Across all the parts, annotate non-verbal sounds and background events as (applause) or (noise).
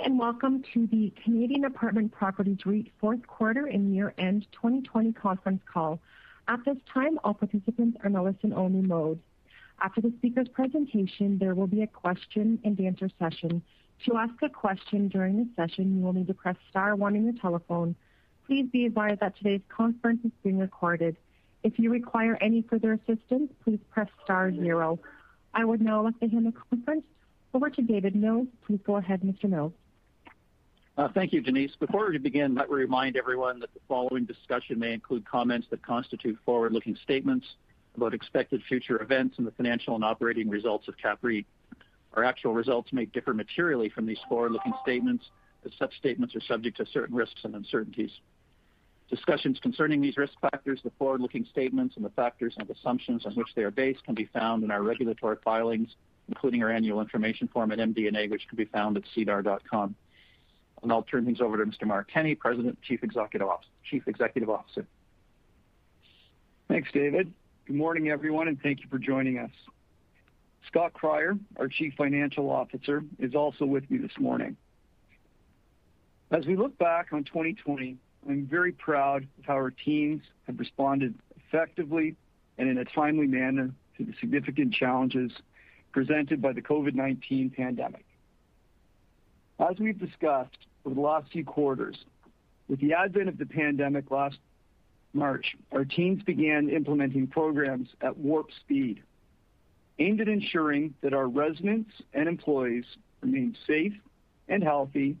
Morning, and welcome to the Canadian Apartment Properties REIT fourth quarter and year-end 2020 conference call. At this time, all participants are in a listen-only mode. After the speaker's presentation, there will be a question-and-answer session. To ask a question during the session, you will need to press star one on your telephone. Please be advised that today's conference is being recorded. If you require any further assistance, please press star zero. I would now like to hand the conference over to David Mills. Please go ahead, Mr. Mills. Uh, thank you, Denise. Before we begin, let me remind everyone that the following discussion may include comments that constitute forward-looking statements about expected future events and the financial and operating results of CAPREIT. Our actual results may differ materially from these forward-looking statements, as such statements are subject to certain risks and uncertainties. Discussions concerning these risk factors, the forward-looking statements, and the factors and assumptions on which they are based can be found in our regulatory filings, including our annual information form at MD&A, which can be found at sedar.com. I'll now turn things over to Mr. Mark Kenney, President and Chief Executive Officer. Thanks, David. Good morning, everyone, and thank you for joining us. Scott Cryer, our Chief Financial Officer, is also with me this morning. As we look back on 2020, I'm very proud of how our teams have responded effectively and in a timely manner to the significant challenges presented by the COVID-19 pandemic. As we've discussed over the last few quarters, with the advent of the pandemic last March, our teams began implementing programs at warp speed aimed at ensuring that our residents and employees remain safe and healthy,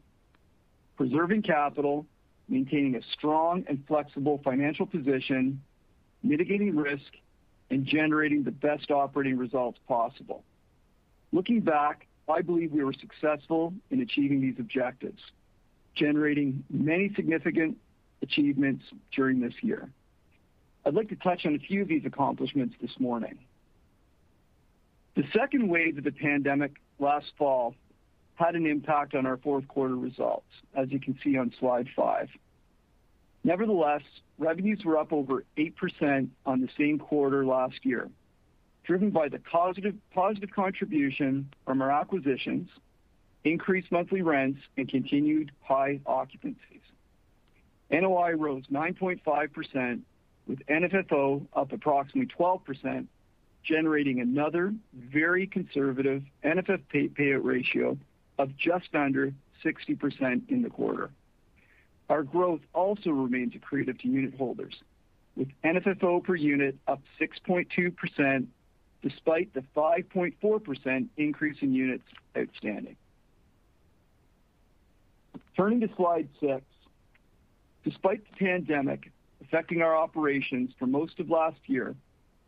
preserving capital, maintaining a strong and flexible financial position, mitigating risk, and generating the best operating results possible. Looking back, I believe we were successful in achieving these objectives, generating many significant achievements during this year. I'd like to touch on a few of these accomplishments this morning. The second wave of the pandemic last fall had an impact on our fourth quarter results, as you can see on slide five. Nevertheless, revenues were up over 8% on the same quarter last year, driven by the positive contribution from our acquisitions, increased monthly rents, and continued high occupancies. NOI rose 9.5%, with NFFO up approximately 12%, generating another very conservative NFFO payout ratio of just under 60% in the quarter. Our growth also remains accretive to unit holders, with NFFO per unit up 6.2%, despite the 5.4% increase in units outstanding. Turning to slide six. Despite the pandemic affecting our operations for most of last year,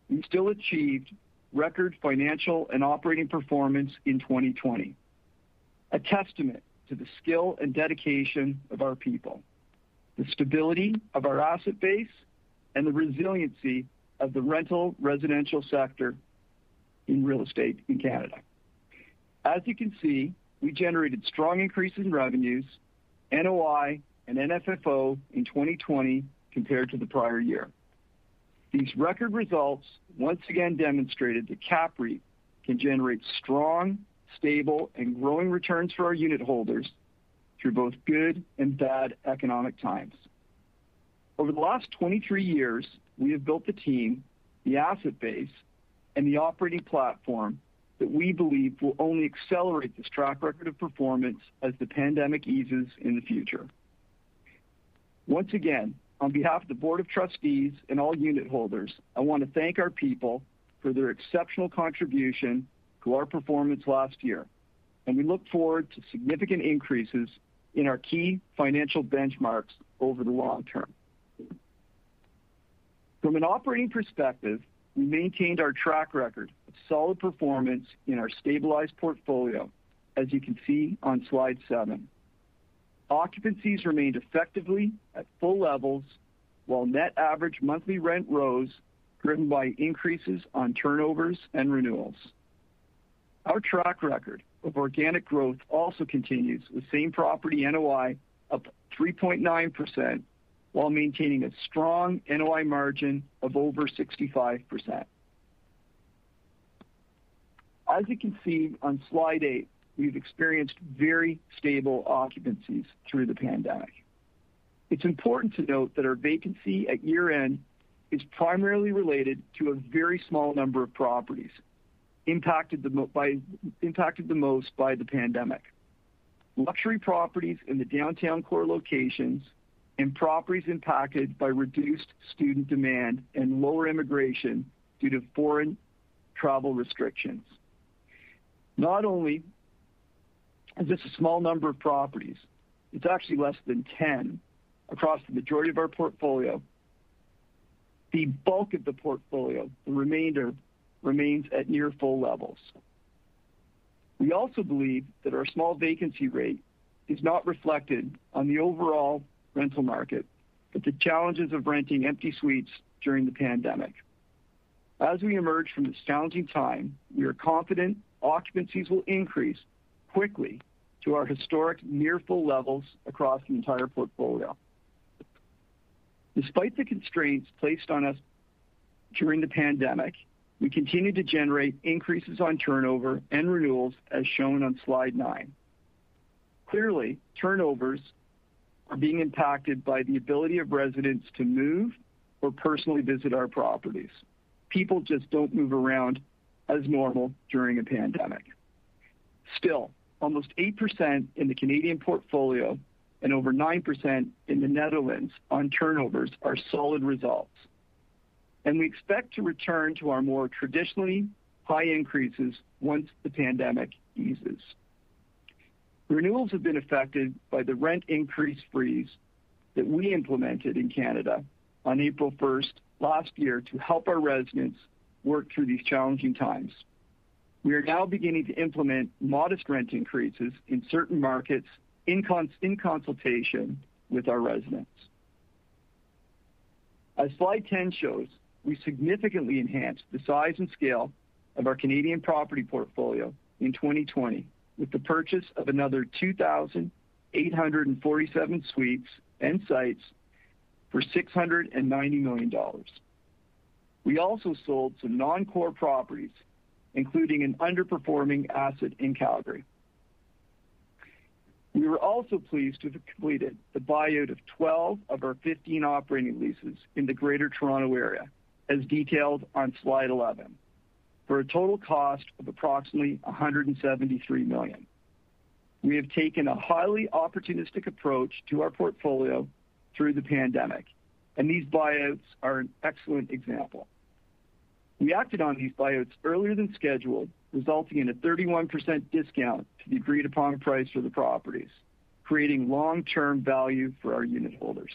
we still achieved record financial and operating performance in 2020, a testament to the skill and dedication of our people, the stability of our asset base, and the resiliency of the rental residential sector in real estate in Canada. As you can see, we generated strong increases in revenues, NOI, and NFFO in 2020 compared to the prior year. These record results once again demonstrated that CAPREIT can generate strong, stable, and growing returns for our unit holders through both good and bad economic times. Over the last 23 years, we have built the team, the asset base, and the operating platform that we believe will only accelerate this track record of performance as the pandemic eases in the future. Once again, on behalf of the board of trustees and all unit holders, I want to thank our people for their exceptional contribution to our performance last year, and we look forward to significant increases in our key financial benchmarks over the long term. From an operating perspective, we maintained our track record solid performance in our stabilized portfolio, as you can see on slide seven. occupancies remained effectively at full levels, while net average monthly rent rose, driven by increases on turnovers and renewals. Our track record of organic growth also continues, with same-property NOI up 3.9%, while maintaining a strong NOI margin of over 65%. As you can see on slide eight, we've experienced very stable occupancies through the pandemic. It's important to note that our vacancy at year-end is primarily related to a very small number of properties impacted the most by the pandemic. Luxury properties in the downtown core locations and properties impacted by reduced student demand and lower immigration due to foreign travel restrictions. Not only is this a small number of properties, it's actually less than 10 across the majority of our portfolio. The bulk of the portfolio, the remainder, remains at near full levels. We also believe that our small vacancy rate is not reflected on the overall rental market, but the challenges of renting empty suites during the pandemic. As we emerge from this challenging time, we are confident occupancies will increase quickly to our historic near full levels across the entire portfolio. Despite the constraints placed on us during the pandemic, we continue to generate increases on turnover and renewals, as shown on slide nine. Clearly, turnovers are being impacted by the ability of residents to move or personally visit our properties. People just don't move around as normal during a pandemic. Still, almost 8% in the Canadian portfolio and over 9% in the Netherlands on turnovers are solid results, and we expect to return to our more traditionally high increases once the pandemic eases. Renewals have been affected by the rent increase freeze that we implemented in Canada on April 1st last year to help our residents work through these challenging times. We are now beginning to implement modest rent increases in certain markets in consultation with our residents. As slide 10 shows, we significantly enhanced the size and scale of our Canadian property portfolio in 2020 with the purchase of another 2,847 suites and sites for 690 million dollars. We also sold some non-core properties, including an underperforming asset in Calgary. We were also pleased to have completed the buyout of 12 of our 15 operating leases in the Greater Toronto Area, as detailed on slide 11, for a total cost of approximately 173 million. We have taken a highly opportunistic approach to our portfolio through the pandemic, and these buyouts are an excellent example. We acted on these buyouts earlier than scheduled, resulting in a 31% discount to the agreed-upon price for the properties, creating long-term value for our unit holders.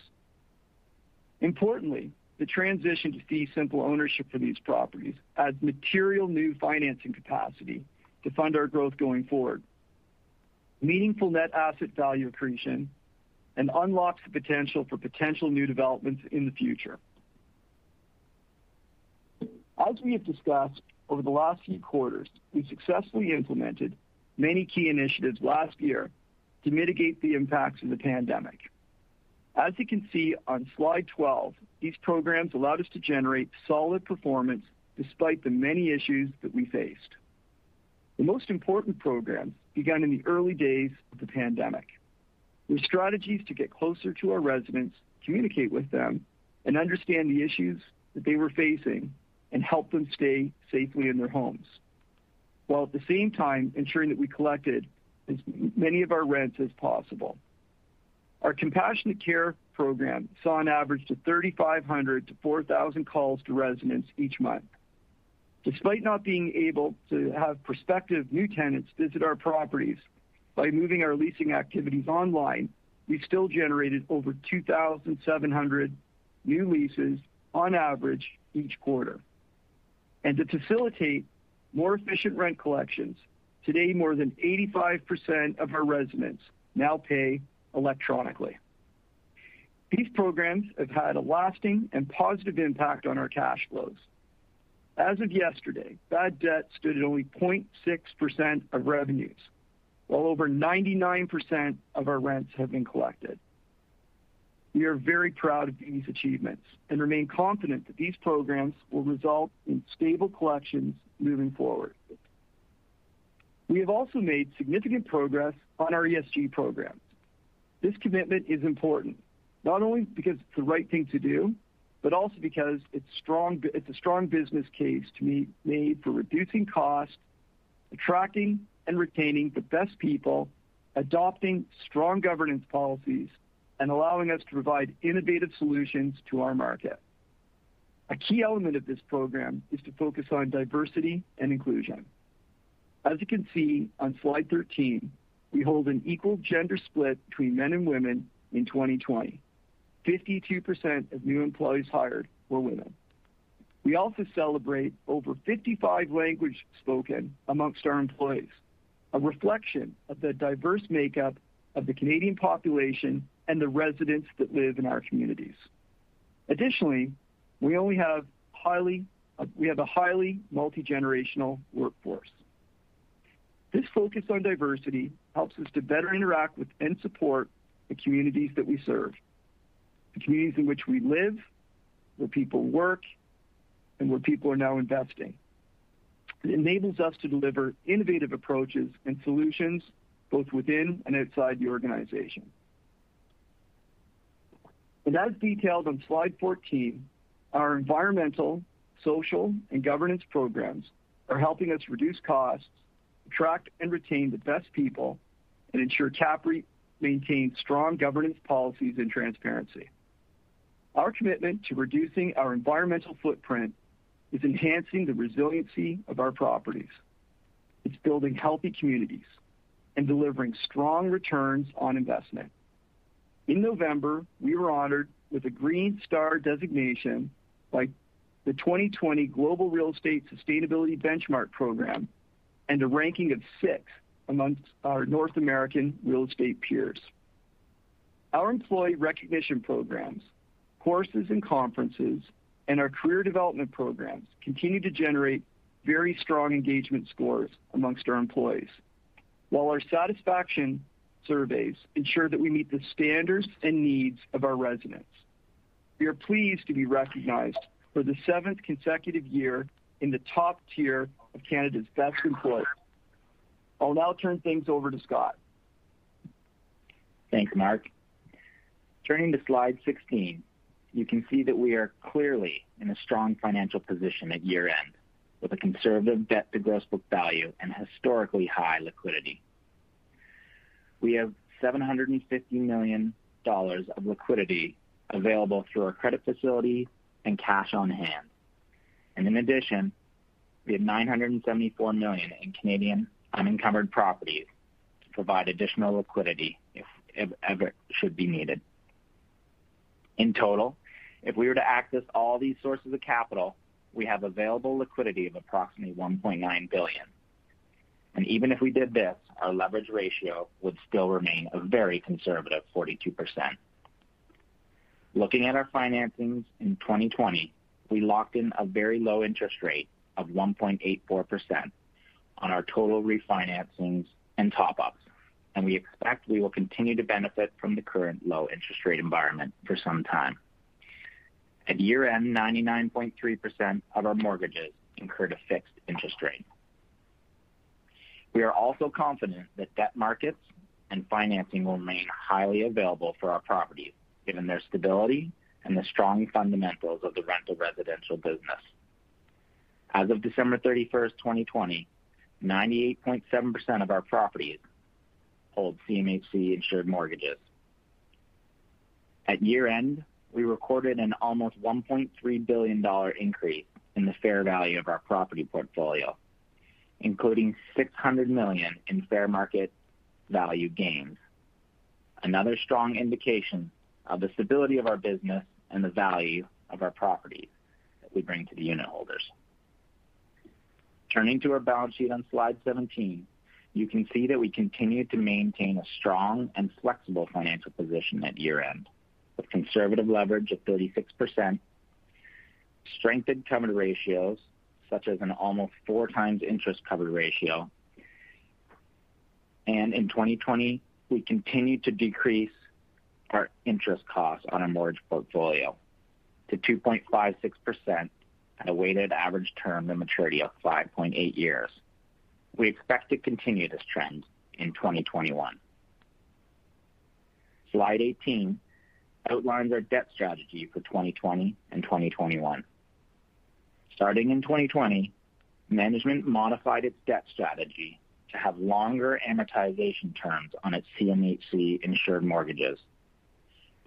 Importantly, the transition to fee simple ownership for these properties adds material new financing capacity to fund our growth going forward, meaningful net asset value accretion, and unlocks the potential for potential new developments in the future. As we have discussed over the last few quarters, we successfully implemented many key initiatives last year to mitigate the impacts of the pandemic. As you can see on slide 12, these programs allowed us to generate solid performance despite the many issues that we faced. The most important programs began in the early days of the pandemic, with strategies to get closer to our residents, communicate with them, and understand the issues that they were facing and help them stay safely in their homes, while at the same time ensuring that we collected as many of our rents as possible. Our compassionate care program saw an average of 3,500 to 4,000 calls to residents each month. Despite not being able to have prospective new tenants visit our properties by moving our leasing activities online, we still generated over 2,700 new leases on average each quarter. And to facilitate more efficient rent collections, today more than 85% of our residents now pay electronically. These programs have had a lasting and positive impact on our cash flows. As of yesterday, bad debt stood at only 0.6% of revenues, while over 99% of our rents have been collected. We are very proud of these achievements and remain confident that these programs will result in stable collections moving forward. We have also made significant progress on our ESG programs. This commitment is important, not only because it's the right thing to do, but also because it's a strong business case to be made for reducing costs, attracting and retaining the best people, adopting strong governance policies, and allowing us to provide innovative solutions to our market. A key element of this program is to focus on diversity and inclusion. As you can see on slide 13, we hold an equal gender split between men and women in 2020. 52% of new employees hired were women. We also celebrate over 55 languages spoken amongst our employees, a reflection of the diverse makeup of the Canadian population and the residents that live in our communities. Additionally, we only have highly uh we have a highly multi-generational workforce. This focus on diversity helps us to better interact with and support the communities that we serve, the communities in which we live, where people work, and where people are now investing. It enables us to deliver innovative approaches and solutions both within and outside the organization. And as detailed on slide 14, our environmental, social, and governance programs are helping us reduce costs, attract and retain the best people, and ensure CAPREIT maintains strong governance policies and transparency. Our commitment to reducing our environmental footprint is enhancing the resiliency of our properties. It's building healthy communities and delivering strong returns on investment. In November, we were honored with a Green Star designation by the 2020 Global Real Estate Sustainability Benchmark program and a ranking of sixth amongst our North American real estate peers. Our employee recognition programs, courses and conferences, and our career development programs continue to generate very strong engagement scores amongst our employees. While our satisfaction surveys ensure that we meet the standards and needs of our residents. We are pleased to be recognized for the seventh consecutive year in the top tier of Canada's best employers. I'll now turn things over to Scott. Thanks, Mark. Turning to slide 16, you can see that we are clearly in a strong financial position at year-end, with a conservative debt to gross book value and historically high liquidity. We have 750 million dollars of liquidity available through our credit facility and cash on hand. And In addition, we have 974 million in Canadian unencumbered properties to provide additional liquidity if ever should be needed. In total, if we were to access all these sources of capital, we have available liquidity of approximately 1.9 billion. And Even if we did this, our leverage ratio would still remain a very conservative 42%. Looking at our financings in 2020, we locked in a very low interest rate of 1.84% on our total refinancings and top-ups, and we expect we will continue to benefit from the current low interest rate environment for some time. At year-end, 99.3% of our mortgages incurred a fixed interest rate. We are also confident that debt markets and financing will remain highly available for our properties, given their stability and the strong fundamentals of the rental residential business. As of December 31st, 2020, 98.7% of our properties hold CMHC-insured mortgages. At year-end, we recorded an almost 1.3 billion dollar increase in the fair value of our property portfolio, including 600 million in fair market value gains. Another strong indication of the stability of our business and the value of our properties that we bring to the unitholders. Turning to our balance sheet on slide 17, you can see that we continue to maintain a strong and flexible financial position at year-end, with conservative leverage of 36%, strengthened coverage ratios, such as an almost 4x interest coverage ratio. And in 2020, we continued to decrease our interest costs on our mortgage portfolio to 2.56% at a weighted average term to maturity of 5.8 years. We expect to continue this trend in 2021. Slide 18 outlines our debt strategy for 2020 and 2021. Starting in 2020, management modified its debt strategy to have longer amortization terms on its CMHC-insured mortgages.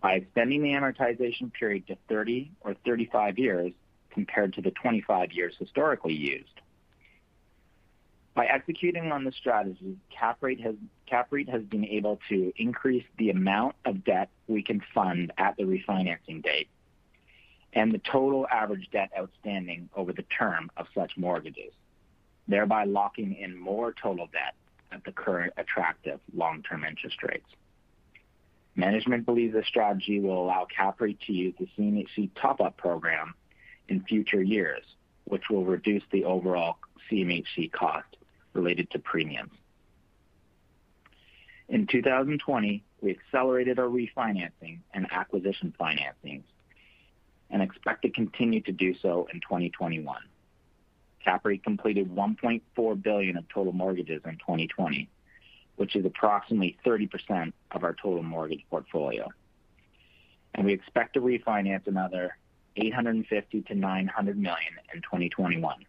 By extending the amortization period to 30 or 35 years compared to the 25 years historically used. By executing on the strategy, CAPREIT has been able to increase the amount of debt we can fund at the refinancing date and the total average debt outstanding over the term of such mortgages, thereby locking in more total debt at the current attractive long-term interest rates. Management believes this strategy will allow CAPREIT to use the CMHC top-up program in future years, which will reduce the overall CMHC cost related to premiums. In 2020, we accelerated our refinancing and acquisition financings and expect to continue to do so in 2021. CAPREIT completed 1.4 billion of total mortgages in 2020, which is approximately 30% of our total mortgage portfolio. And we expect to refinance another 850 million-900 million in 2021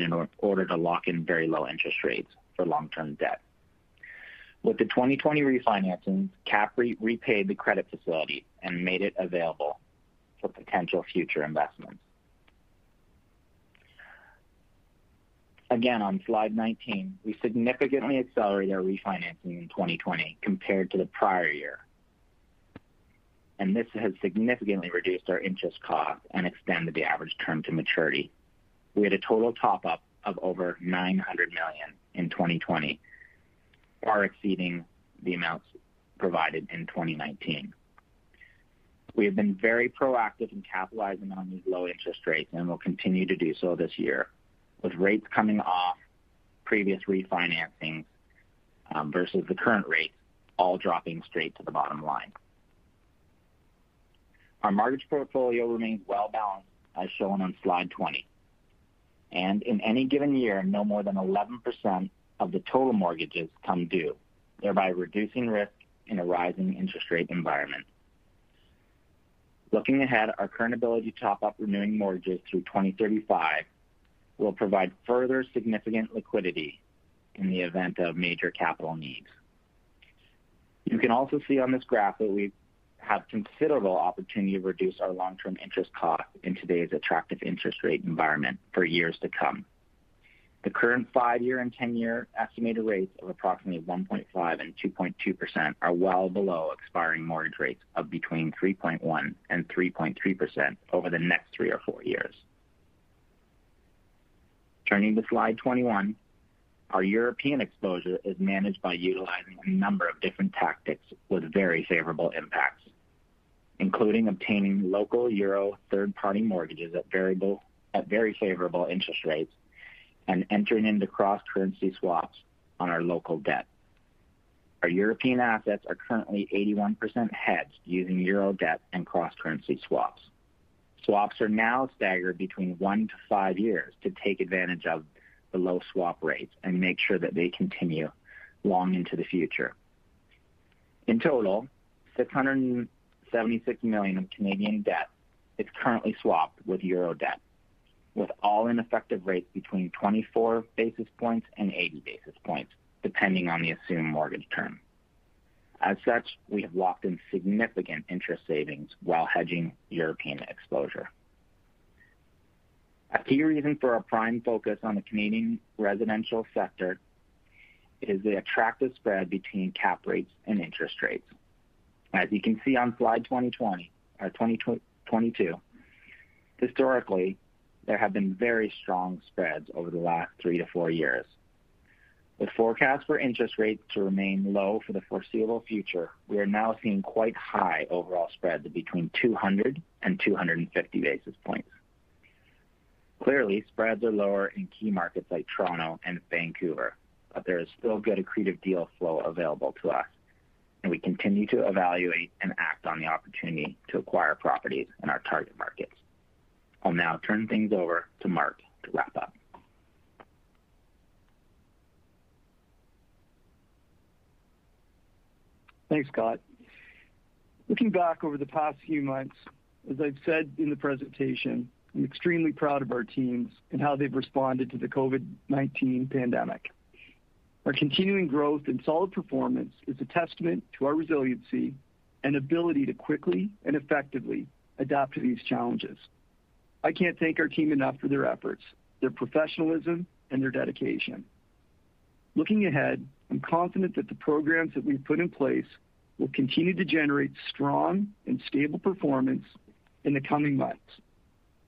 in order to lock in very low interest rates for long-term debt. With the 2020 refinancing, CAPREIT repaid the credit facility and made it available for potential future investments. Again, on slide 19, we significantly accelerated our refinancing in 2020 compared to the prior year, and this has significantly reduced our interest cost and extended the average term to maturity. We had a total top-up of over 900 million in 2020, far exceeding the amounts provided in 2019. We have been very proactive in capitalizing on these low interest rates and will continue to do so this year, with rates coming off previous refinancings um, versus the current rates all dropping straight to the bottom line. Our mortgage portfolio remains well-balanced, as shown on slide 20. And in any given year, no more than 11% of the total mortgages come due, thereby reducing risk in a rising interest rate environment. Looking ahead, our current ability to top up renewing mortgages through 2035 will provide further significant liquidity in the event of major capital needs. You can also see on this graph that we have considerable opportunity to reduce our long-term interest cost in today's attractive interest rate environment for years to come. The current five-year and 10-year estimated rates of approximately 1.5 and 2.2% are well below expiring mortgage rates of between 3.1% and 3.3% over the next three or four years. Turning to slide 21, our European exposure is managed by utilizing a number of different tactics with very favorable impacts, including obtaining local euro third-party mortgages at very favorable interest rates and entering into cross-currency swaps on our local debt. Our European assets are currently 81% hedged using euro debt and cross-currency swaps. Swaps are now staggered between one to five years to take advantage of the low swap rates and make sure that they continue long into the future. In total, 676 million of Canadian debt is currently swapped with euro debt, with all-in effective rates between 24 basis points and 80 basis points, depending on the assumed mortgage term. As such, we have locked in significant interest savings while hedging European exposure. A key reason for our prime focus on the Canadian residential sector is the attractive spread between cap rates and interest rates. As you can see on slide uh, 22, historically, there have been very strong spreads over the last three to four years. With forecasts for interest rates to remain low for the foreseeable future, we are now seeing quite high overall spreads of between 200 and 250 basis points. Clearly, spreads are lower in key markets like Toronto and Vancouver, but there is still good accretive deal flow available to us, and we continue to evaluate and act on the opportunity to acquire properties in our target markets. I'll now turn things over to Mark to wrap up. Thanks, Scott. Looking back over the past few months, as I've said in the presentation, I'm extremely proud of our teams and how they've responded to the COVID-19 pandemic. Our continuing growth and solid performance is a testament to our resiliency and ability to quickly and effectively adapt to these challenges. I can't thank our team enough for their efforts, their professionalism, and their dedication. Looking ahead, I'm confident that the programs that we've put in place will continue to generate strong and stable performance in the coming months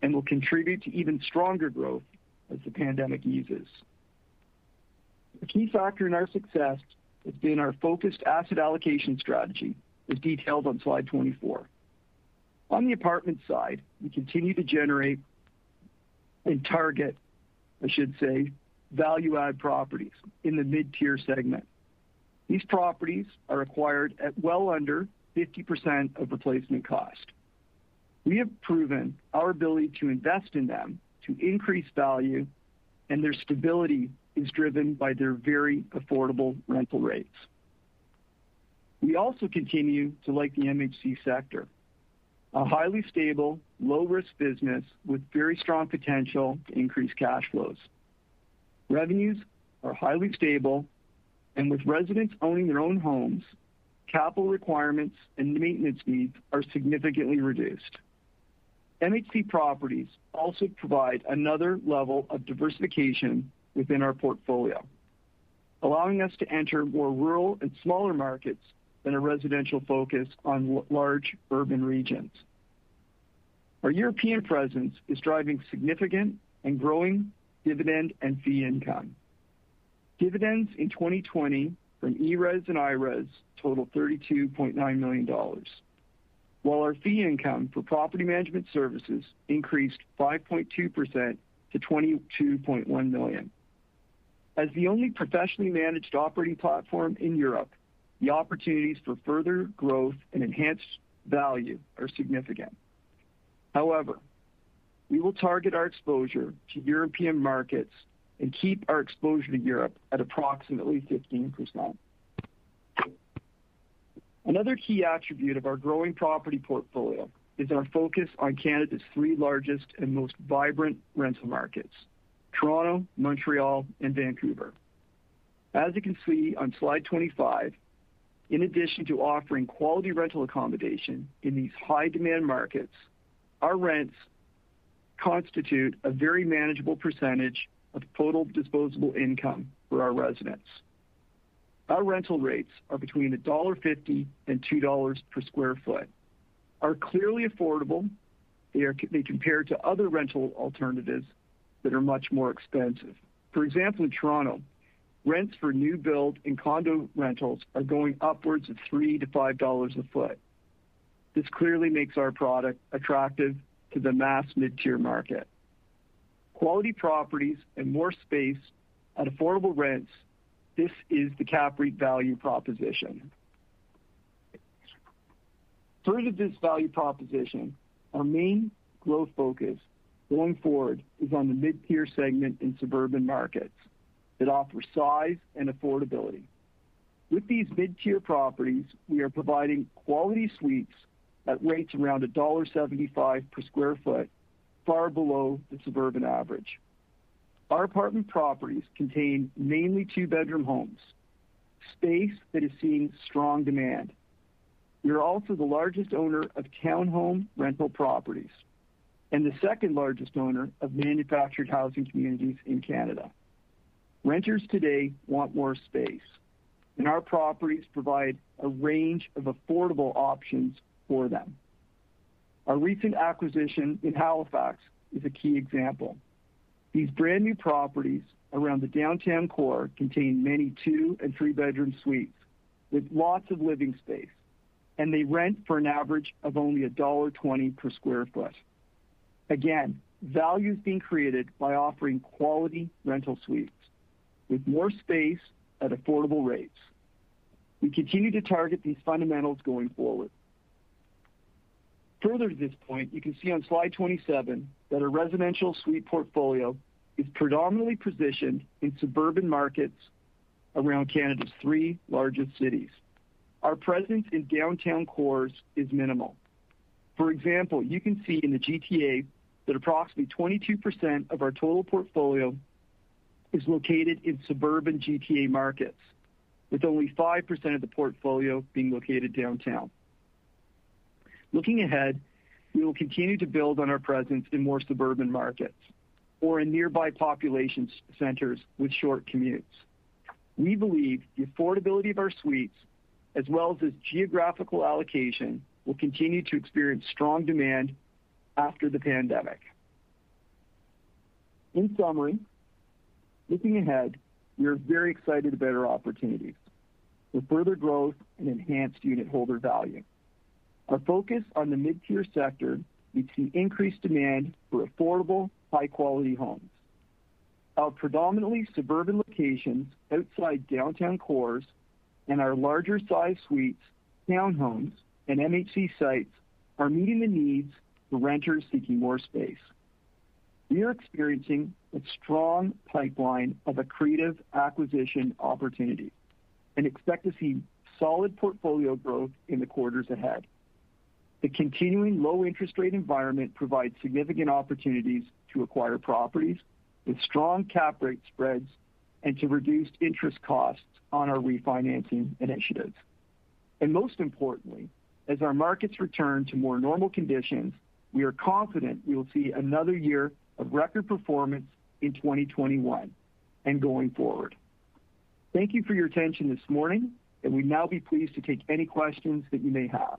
and will contribute to even stronger growth as the pandemic eases. A key factor in our success has been our focused asset allocation strategy, as detailed on slide 24. On the apartment side, we continue to generate and target, I should say, value-add properties in the mid-tier segment. These properties are acquired at well under 50% of replacement cost. We have proven our ability to invest in them to increase value, and their stability is driven by their very affordable rental rates. We also continue to like the MHC sector, a highly stable, low-risk business with very strong potential to increase cash flows. Revenues are highly stable, and with residents owning their own homes, capital requirements and maintenance needs are significantly reduced. MHC properties also provide another level of diversification within our portfolio, allowing us to enter more rural and smaller markets than a residential focus on large urban regions. Our European presence is driving significant and growing dividend and fee income. Dividends in 2020 from ERES and IRES totaled 32.9 million dollars, while our fee income for property management services increased 5.2% to 22.1 million. As the only professionally managed operating platform in Europe, the opportunities for further growth and enhanced value are significant. However, we will target our exposure to European markets and keep our exposure to Europe at approximately 15%. Another key attribute of our growing property portfolio is our focus on Canada's three largest and most vibrant rental markets, Toronto, Montreal, and Vancouver. As you can see on slide 25, in addition to offering quality rental accommodation in these high-demand markets, our rents constitute a very manageable percentage of total disposable income for our residents. Our rental rates are between dollar 1.50 and 2 dollars per square foot, are clearly affordable. They compare to other rental alternatives that are much more expensive. For example, in Toronto, rents for new build and condo rentals are going upwards of three to five dollars a foot. This clearly makes our product attractive to the mass mid-tier market. Quality properties and more space at affordable rents, this is the CAPREIT value proposition. To this value proposition, our main growth focus going forward is on the mid-tier segment in suburban markets that offer size and affordability. With these mid-tier properties, we are providing quality suites at rates around 1.75 per square foot, far below the suburban average. Our apartment properties contain mainly two-bedroom homes, space that is seeing strong demand. We are also the largest owner of townhome rental properties and the second-largest owner of manufactured housing communities in Canada. Renters today want more space, and our properties provide a range of affordable options for them. Our recent acquisition in Halifax is a key example. These brand-new properties around the downtown core contain many two and three-bedroom suites with lots of living space, and they rent for an average of only dollar 1.20 per square foot. Again, value is being created by offering quality rental suites with more space at affordable rates. We continue to target these fundamentals going forward. Further to this point, you can see on slide 27 that our residential suite portfolio is predominantly positioned in suburban markets around Canada's three largest cities. Our presence in downtown cores is minimal. For example, you can see in the GTA that approximately 22% of our total portfolio is located in suburban GTA markets, with only 5% of the portfolio being located downtown. Looking ahead, we will continue to build on our presence in more suburban markets or in nearby population centers with short commutes. We believe the affordability of our suites, as well as its geographical allocation, will continue to experience strong demand after the pandemic. In summary, looking ahead, we are very excited about our opportunities for further growth and enhanced unitholder value. Our focus on the mid-tier sector, we see increased demand for affordable, high-quality homes. Our predominantly suburban locations outside downtown cores and our larger size suites, townhomes, and MHC sites are meeting the needs for renters seeking more space. We are experiencing a strong pipeline of accretive acquisition opportunities and expect to see solid portfolio growth in the quarters ahead. The continuing low interest rate environment provides significant opportunities to acquire properties with strong cap rate spreads and to reduce interest costs on our refinancing initiatives. And most importantly, as our markets return to more normal conditions, we are confident we will see another year of record performance in 2021 and going forward. Thank you for your attention this morning, and we'd now be pleased to take any questions that you may have.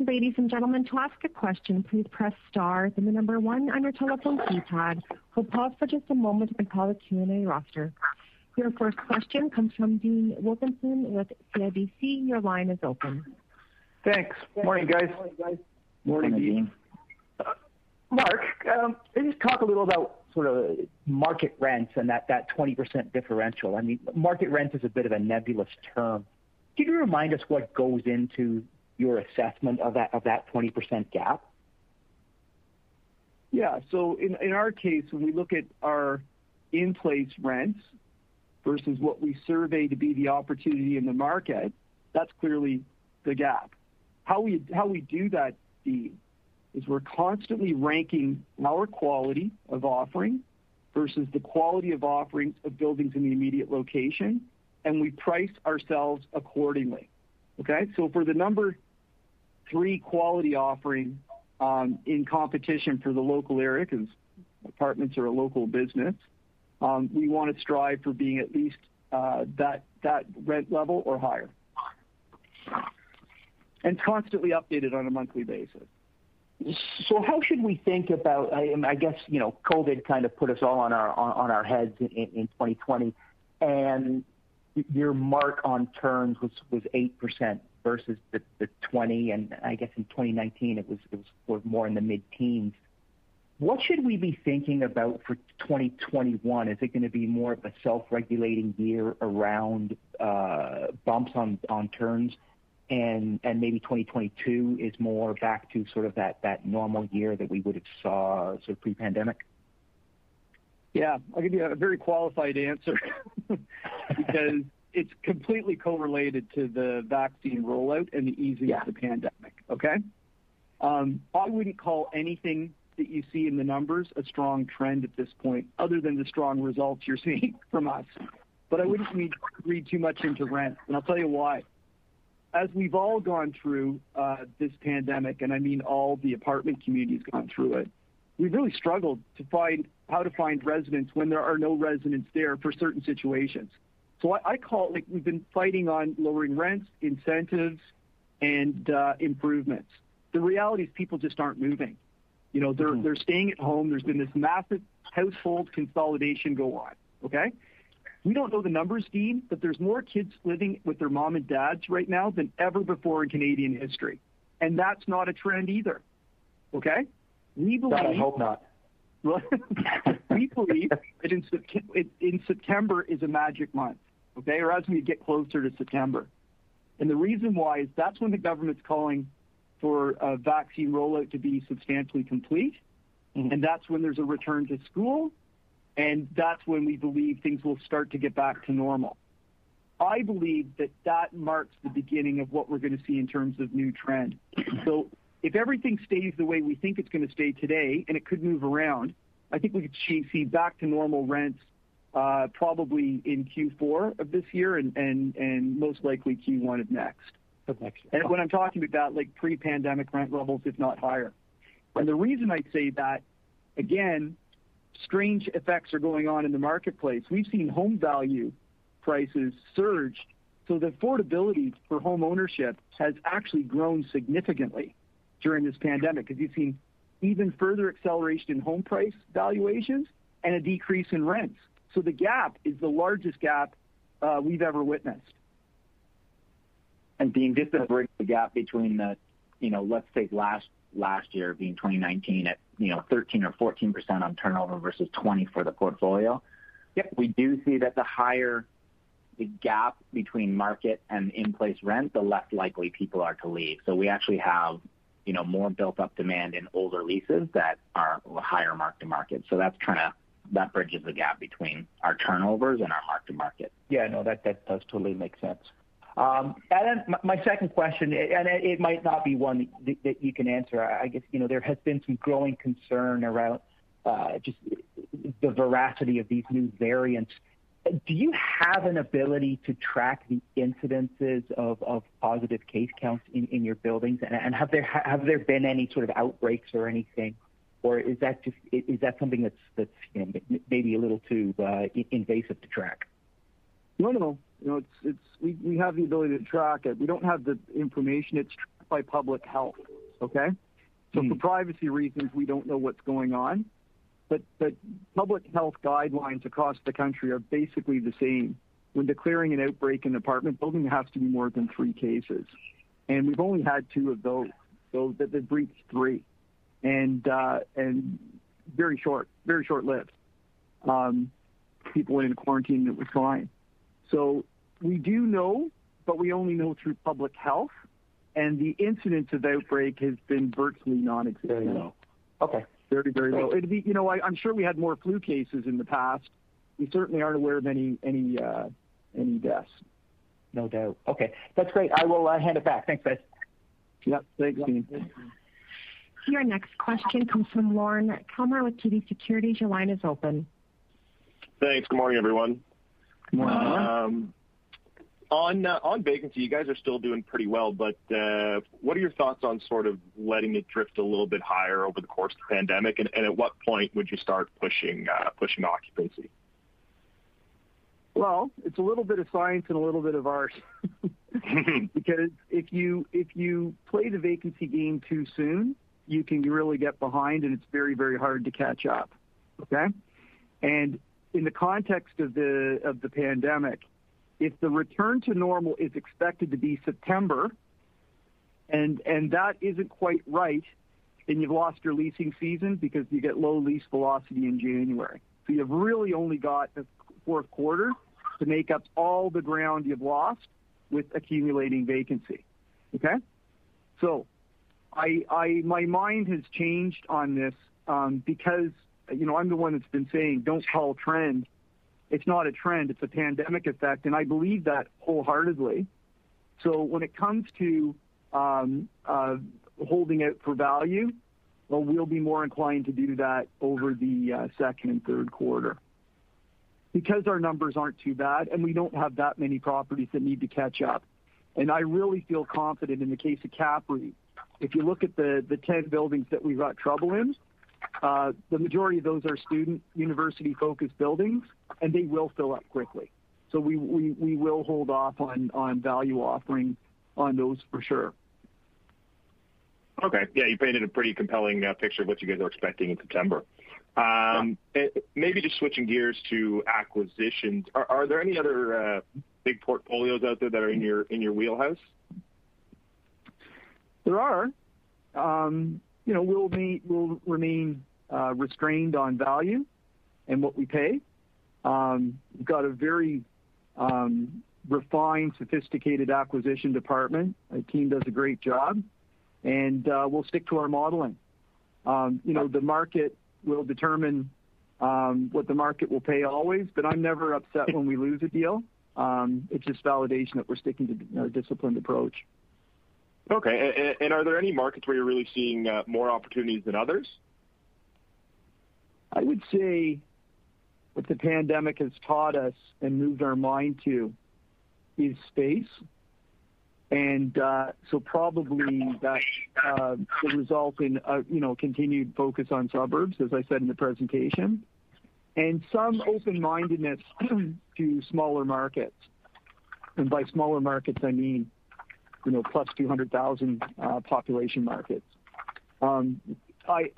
Ladies and gentlemen, to ask a question, please press star, then the number one on your telephone keypad. We'll pause for just a moment and call the Q&A roster. Your first question comes from Dean Wilkinson with CIBC. Your line is open. Thanks. Morning, guys. Morning, Dean. Mark, um, can you just talk a little about sort of market rents and that 20% differential? I mean, market rent is a bit of a nebulous term. Can you remind us what goes into your assessment of that 20% gap? Yeah. So in in our case, when we look at our in-place rents versus what we survey to be the opportunity in the market, that's clearly the gap. How we do that, Dean, is we're constantly ranking our quality of offering versus the quality of offerings of buildings in the immediate location, and we price ourselves accordingly. Okay? So for the number three quality offering um, in competition for the local area, because apartments are a local business, um, we want to strive for being at least uh, that that rent level or higher. And constantly updated on a monthly basis. So, how should we think about, I guess, you know, COVID kind of put us all on our on our heads in 2020, and your mark on turns was was 8% versus the 20, and I guess in 2019 it was more in the mid-teens. What should we be thinking about for 2021? Is it going to be more of a self-regulating year around uh, bumps on turns and maybe 2022 is more back to sort of that normal year that we would have saw sort of pre-pandemic? Yeah. I'll give you a very qualified answer (laughs) because it's completely correlated to the vaccine rollout and the easing of the pandemic. Okay? I wouldn't call anything that you see in the numbers a strong trend at this point, other than the strong results you're (laughs) seeing from us. But I wouldn't read, read too much into rent, and I'll tell you why. As we've all gone through uh, this pandemic, and I mean all the apartment communities gone through it, we've really struggled to find how to find residents when there are no residents there for certain situations. So I, I call it like we've been fighting on lowering rents, incentives, and uh, improvements. The reality is people just aren't moving. You know, they're mm-hmm. they're staying at home. There's been this massive household consolidation go on. Okay, we don't know the numbers, Dean, but there's more kids living with their mom and dads right now than ever before in Canadian history, and that's not a trend either. Okay, we believe. I hope not. (laughs) we believe that in, in September is a magic month. Okay, or as we get closer to September, and the reason why is that's when the government's calling for a vaccine rollout to be substantially complete. Mm-hmm. And that's when there's a return to school. And that's when we believe things will start to get back to normal. I believe that that marks the beginning of what we're going to see in terms of new trend. So if everything stays the way we think it's going to stay today, and it could move around, I think we could see back to normal rents Uh, probably in Q4 of this year and, and, and most likely Q1 of next of next year. And when I'm talking about like pre-pandemic rent levels, if not higher. And the reason I say that, again, strange effects are going on in the marketplace. We've seen home value prices surge, so the affordability for home ownership has actually grown significantly during this pandemic because you've seen even further acceleration in home price valuations and a decrease in rents. So the gap is the largest gap uh, we've ever witnessed. And Dean, just to bridge the gap between the, you know, let's take last last year being 2019 at, you know, 13 or 14 percent on turnover versus 20 for the portfolio. Yep. We do see that the higher the gap between market and in-place rent, the less likely people are to leave. So we actually have, you know, more built-up demand in older leases that are higher mark-to-market. So that's kind of that bridges the gap between our turnovers and our mark-to-market. Yeah, no, that that does totally make sense. Um, my second question, and it might not be one that you can answer. I guess, you know, there has been some growing concern around uh, just the veracity of these new variants. Do you have an ability to track the incidences of positive case counts in your buildings? And have there been any sort of outbreaks or anything? Or is that just is that something that's, you know, maybe a little too uh, invasive to track? No, no. You know, it's it's we, we have the ability to track it. We don't have the information. It's tracked by public health. Okay, so mm. for privacy reasons, we don't know what's going on. But but public health guidelines across the country are basically the same. When declaring an outbreak in an apartment building, there has to be more than three cases, and we've only had two of those. So that they breached three, and uh, and very short, very short lived. Um, people went into quarantine. It was fine. So we do know, but we only know through public health, and the incidence of outbreak has been virtually non-existent. Very low. Okay. Very, very low. It'd be, you know, I, am sure we had more flu cases in the past. We certainly aren't aware of any any uh, any deaths. No doubt. Okay, that's great. I will uh, hand it back. Thanks, guys. Yep. Thanks, Dean. Your next question comes from Lorne Kalmar with TD Securities. Your line is open. Thanks. Good morning, everyone. Um, on uh, on vacancy, you guys are still doing pretty well, but uh, what are your thoughts on sort of letting it drift a little bit higher over the course of the pandemic, and, and at what point would you start pushing uh, pushing occupancy? Well, it's a little bit of science and a little bit of art, (laughs) (laughs) because if you if you play the vacancy game too soon, you can really get behind, and it's very very hard to catch up. Okay, and in the context of the of the pandemic, if the return to normal is expected to be September, and and that isn't quite right, then you've lost your leasing season because you get low lease velocity in January. So you've really only got the fourth quarter to make up all the ground you've lost with accumulating vacancy. Okay, so I, I my mind has changed on this um, because you know, I'm the one that's been saying don't call trend. It's not a trend, it's a pandemic effect, and I believe that wholeheartedly. So when it comes to um, uh, holding out for value, well, we'll be more inclined to do that over the second and third quarter. Because our numbers aren't too bad, and we don't have that many properties that need to catch up. And I really feel confident in the case of CAPREIT. If you look at the 10 buildings that we've got trouble in, uh, the majority of those are student university-focused buildings, and they will fill up quickly. So we we will hold off on value offering on those for sure. Okay. Yeah, you painted a pretty compelling uh, picture of what you guys are expecting in September. Um, eh, maybe just switching gears to acquisitions. Are there any other uh, big portfolios out there that are in your wheelhouse? There are. Um, you know, we'll remain uh, restrained on value and what we pay. Um, we've got a very um, refined, sophisticated acquisition department. The team does a great job, and uh, we'll stick to our modeling. Um, you know, the market will determine um, what the market will pay always, but I'm never upset when we lose a deal. It's just validation that we're sticking to a disciplined approach. Okay. And are there any markets where you're really seeing uh, more opportunities than others? I would say what the pandemic has taught us and moved our mind to is space. And uh, so probably that uh, will result in continued focus on suburbs, as I said in the presentation, and some open-mindedness (clears throat) to smaller markets. And by smaller markets, I mean plus 200,000 uh, population markets. Um,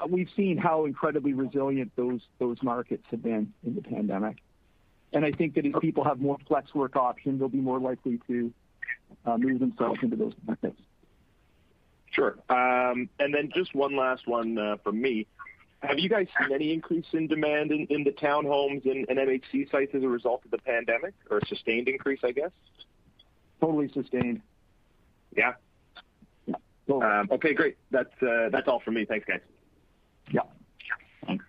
we've seen how incredibly resilient those markets have been in the pandemic. And I think that if people have more flex work options, they'll be more likely to uh, move themselves into those markets. Sure. Um and then just one last one uh, from me. Have you guys seen any increase in demand in the townhomes and MHC sites as a result of the pandemic, or a sustained increase, I guess? Totally sustained. Yeah? Yeah. Um, okay, great. That's uh, all from me. Thanks, guys. Yeah. Thanks.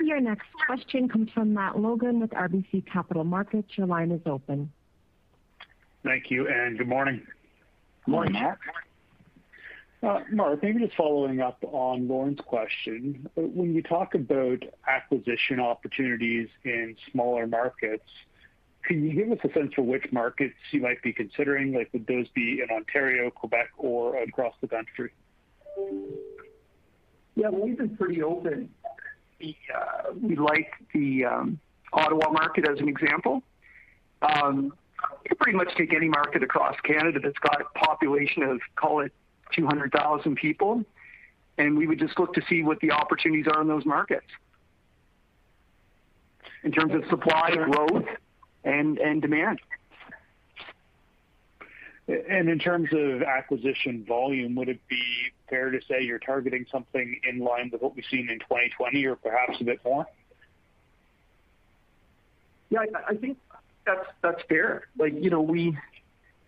Your next question comes from Matt Logan with RBC Capital Markets. Your line is open. Thank you, and good morning. Morning, Matt. Uh, Mark, maybe just following up on Lorne's question. When you talk about acquisition opportunities in smaller markets, can you give us a sense for which markets you might be considering? Like, would those be in Ontario, Quebec, or across the country? Yeah, we've been pretty open. We uh, like the um, Ottawa market as an example. Um, you could pretty much take any market across Canada that's got a population of, call it 200,000 people, and we would just look to see what the opportunities are in those markets in terms of supply, growth, and demand. And in terms of acquisition volume, would it be fair to say you're targeting something in line with what we've seen in 2020 or perhaps a bit more? Yeah, I think that's fair. Like, you know, we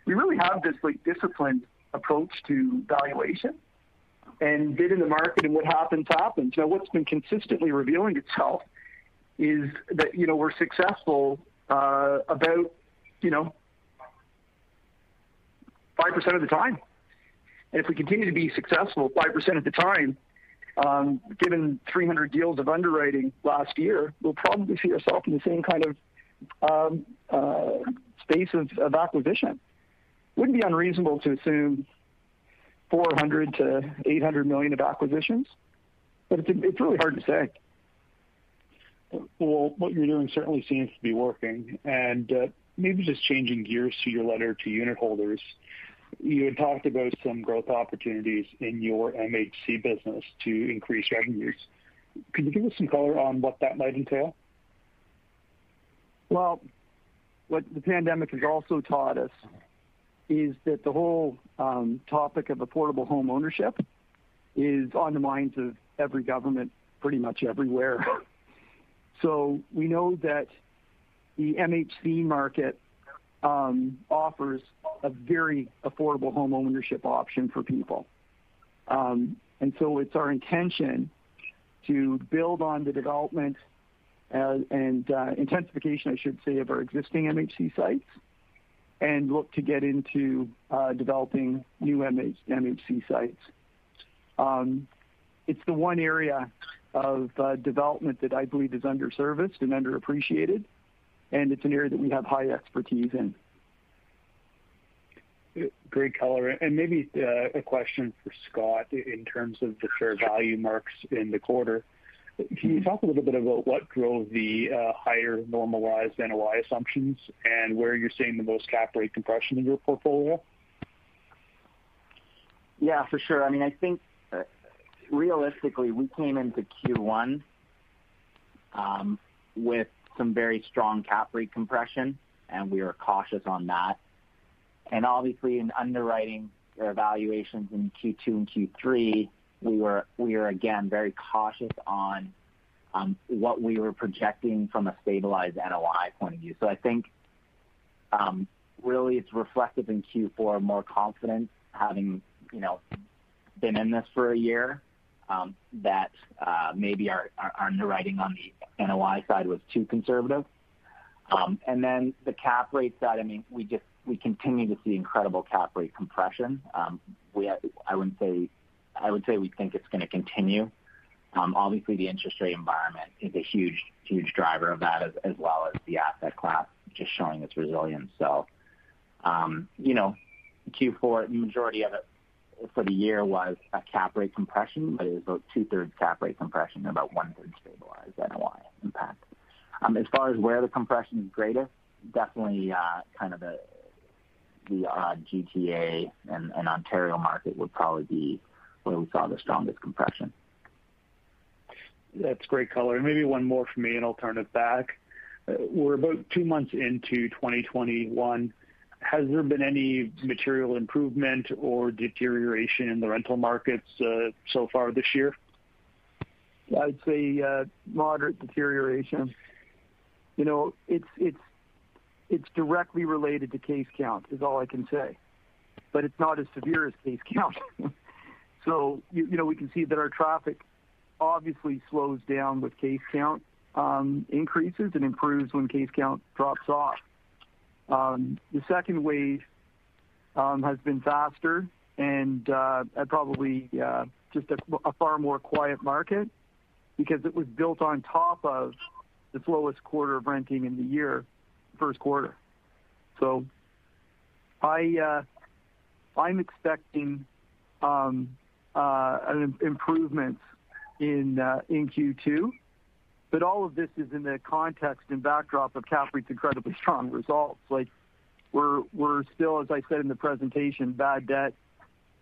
we really have this like disciplined approach to valuation and bid in the market, and what happens. Happens. Now what's been consistently revealing itself is that you know, we're successful Uh, about you know, 5% of the time. And if we continue to be successful 5% of the time, um, given 300 deals of underwriting last year, we'll probably see ourselves in the same kind of um, uh, space of acquisition. Wouldn't be unreasonable to assume 400 million-800 million of acquisitions, but it's really hard to say. Well, what you're doing certainly seems to be working. And uh, maybe just changing gears to your letter to unitholders. You had talked about some growth opportunities in your MHC business to increase revenues. Could you give us some color on what that might entail? Well, what the pandemic has also taught us is that the whole um, topic of affordable home ownership is on the minds of every government pretty much everywhere. (laughs) So we know that the MHC market um, offers a very affordable home ownership option for people. Um and so it's our intention to build on the development uh, and uh, intensification, I should say, of our existing MHC sites and look to get into uh, developing new MHC sites. Um, it's the one area of uh, development that I believe is underserviced and underappreciated, and it's an area that we have high expertise in. Great color. And maybe uh, a question for Scott in terms of the fair value marks in the quarter. Can you talk a little bit about what drove the uh, higher normalized NOI assumptions and where you're seeing the most cap rate compression in your portfolio? Yeah, for sure. I mean I think realistically, we came into Q1 um, with some very strong cap rate compression, and we were cautious on that. And obviously in underwriting our evaluations in Q2 and Q3, we were again very cautious on um, what we were projecting from a stabilized NOI point of view. So I think um, really it's reflective in Q4, more confidence having you know, been in this for a year, that maybe our underwriting on the NOI side was too conservative. Um and then the cap rate side, I mean, we just we continue to see incredible cap rate compression. I would say we think it's going to continue. Obviously, the interest rate environment is a huge huge driver of that as well as the asset class just showing its resilience. So um you know, Q4, the majority of it for the year was a cap rate compression, but it was about two-thirds cap rate compression and about one-third stabilized NOI impact. Um, as far as where the compression is greatest, definitely uh, kind of the uh, GTA and Ontario market would probably be where we saw the strongest compression. That's great color. Maybe one more for me, and I'll turn it back. Uh, we're about two months into 2021. Has there been any material improvement or deterioration in the rental markets uh, so far this year? I'd say uh, moderate deterioration. You know, it's directly related to case count, is all I can say. But it's not as severe as case count. (laughs) So you know, we can see that our traffic obviously slows down with case count um, increases and improves when case count drops off. Um, the second wave um, has been faster and uh, probably uh, just a far more quiet market because it was built on top of the slowest quarter of renting in the year, first quarter. So uh, I'm expecting um, improvements in in Q2, but all of this is in the context and backdrop of CAPREIT's incredibly strong results. Like we're still, as I said in the presentation, bad debt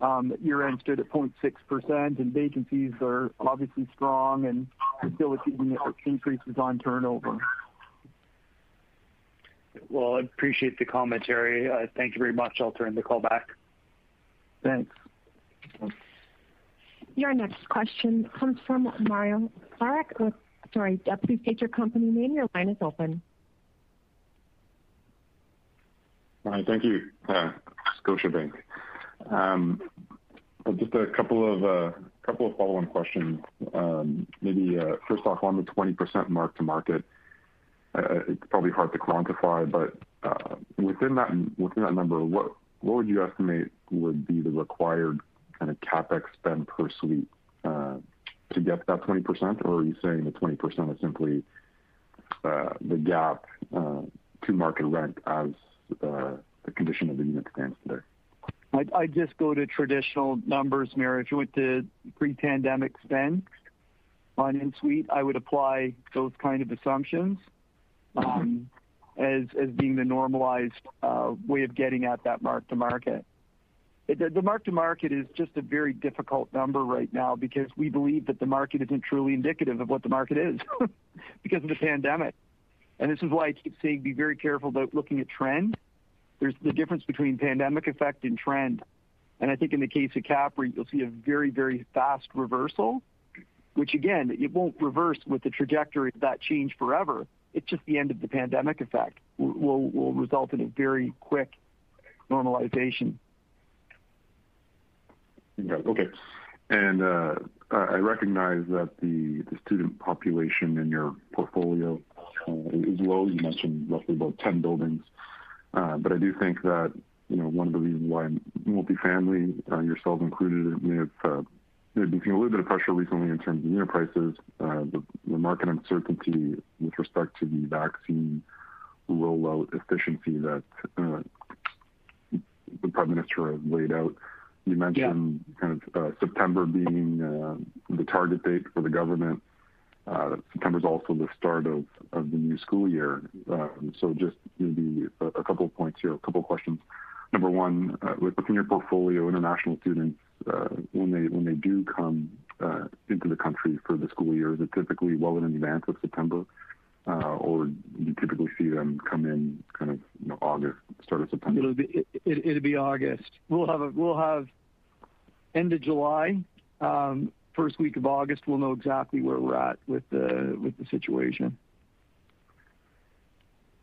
um, year-end stood at 0.6%, and vacancies are obviously strong, and we're still achieving increases on turnover. Well, I appreciate the commentary. Uh, thank you very much. I'll turn the call back. Thanks. Your next question comes from Mario Saric. Sorry, uh, please state your company name. Your line is open. Hi, thank you. Uh, Scotiabank. Um, uh, just a couple of follow-on questions. Um, maybe first off, on the 20% mark-to-market, it's probably hard to quantify, but within that number, what would you estimate would be the required kind of CapEx spend per suite to get that 20%? Or are you saying the 20% is simply uh, the gap uh, to market rent as uh, the condition of the unit stands today? I'd just go to traditional numbers, Mario. If you went to pre-pandemic spend on in-suite, I would apply those kind of assumptions um, as being the normalized way of getting at that mark-to-market. The mark-to-market is just a very difficult number right now because we believe that the market isn't truly indicative of what the market is (laughs) because of the pandemic. And this is why I keep saying be very careful about looking at trend. There's the difference between pandemic effect and trend. And I think in the case of CAPREIT, you'll see a very, very fast reversal, which again, it won't reverse with the trajectory of that change forever. It's just the end of the pandemic effect will result in a very quick normalization. Okay. And uh I recognize that the student population in your portfolio uh, is low. You mentioned roughly about 10 buildings. Uh but I do think that one of the reasons why multifamily, uh, yourself included, uh, may have been seeing a little bit of pressure recently in terms of unit prices. The market uncertainty with respect to the vaccine rollout efficiency that the Prime Minister has laid out. You mentioned kind of uh, September being uh, the target date for the government. Uh, September is also the start of the new school year. Um, so, just maybe a couple of points here, a couple of questions. Number one, within your portfolio, international students, when they do come into the country for the school year, is it typically well in advance of September? Or do you typically see them come in kind of August, start of September? It'll be August. We'll have end of July, um, first week of August, we'll know exactly where we're at with the situation.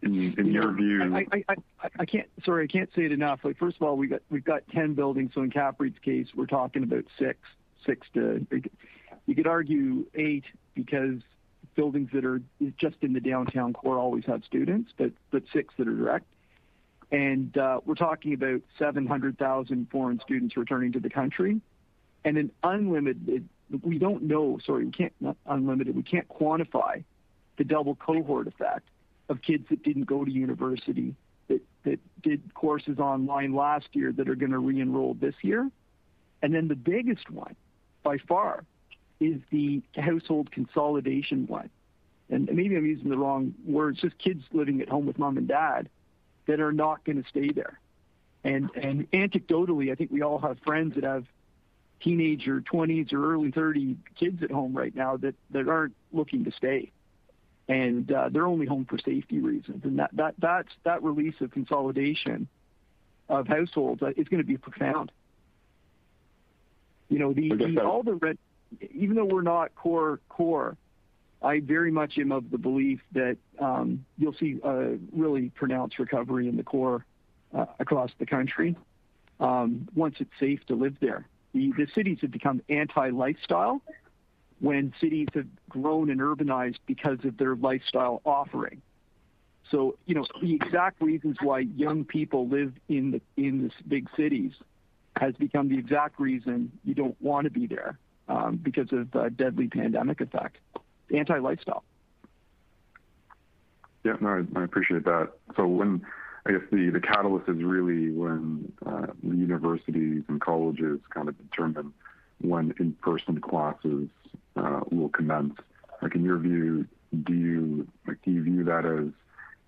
In your view. I I I can't sorry, I can't say it enough. First of all, we've got 10 buildings, so in CAPREIT's case, we're talking about six. six to You could argue eight because buildings that are just in the downtown core always have students, but six that are direct. And uh, we're talking about 700,000 foreign students returning to the country. And an unlimited, we don't know, sorry, we can't, unlimited, we can't quantify the double cohort effect of kids that didn't go to university, that did courses online last year that are going to re-enroll this year. And then the biggest one, by far, is the household consolidation one. And maybe I'm using the wrong words, just kids living at home with mom and dad that are not going to stay there. And and anecdotally, I think we all have friends that have teenager 20s or early 30 kids at home right now that that aren't looking to stay. And uh, they're only home for safety reasons. And that that that's that release of consolidation of households is going to be profound. You know, the, the all the rent, even though we're not core core, I very much am of the belief that um, you'll see a really pronounced recovery in the core uh, across the country um, once it's safe to live there. The cities have become anti-lifestyle when cities have grown and urbanized because of their lifestyle offering. So, you know, the exact reasons why young people live in the big cities has become the exact reason you don't want to be there um, because of the deadly pandemic effect. Anti-lifestyle. Yeah, no, I appreciate that. So when, I guess the catalyst is really when uh, the universities and colleges kind of determine when in-person classes uh, will commence. Like in your view, do you like do you view that as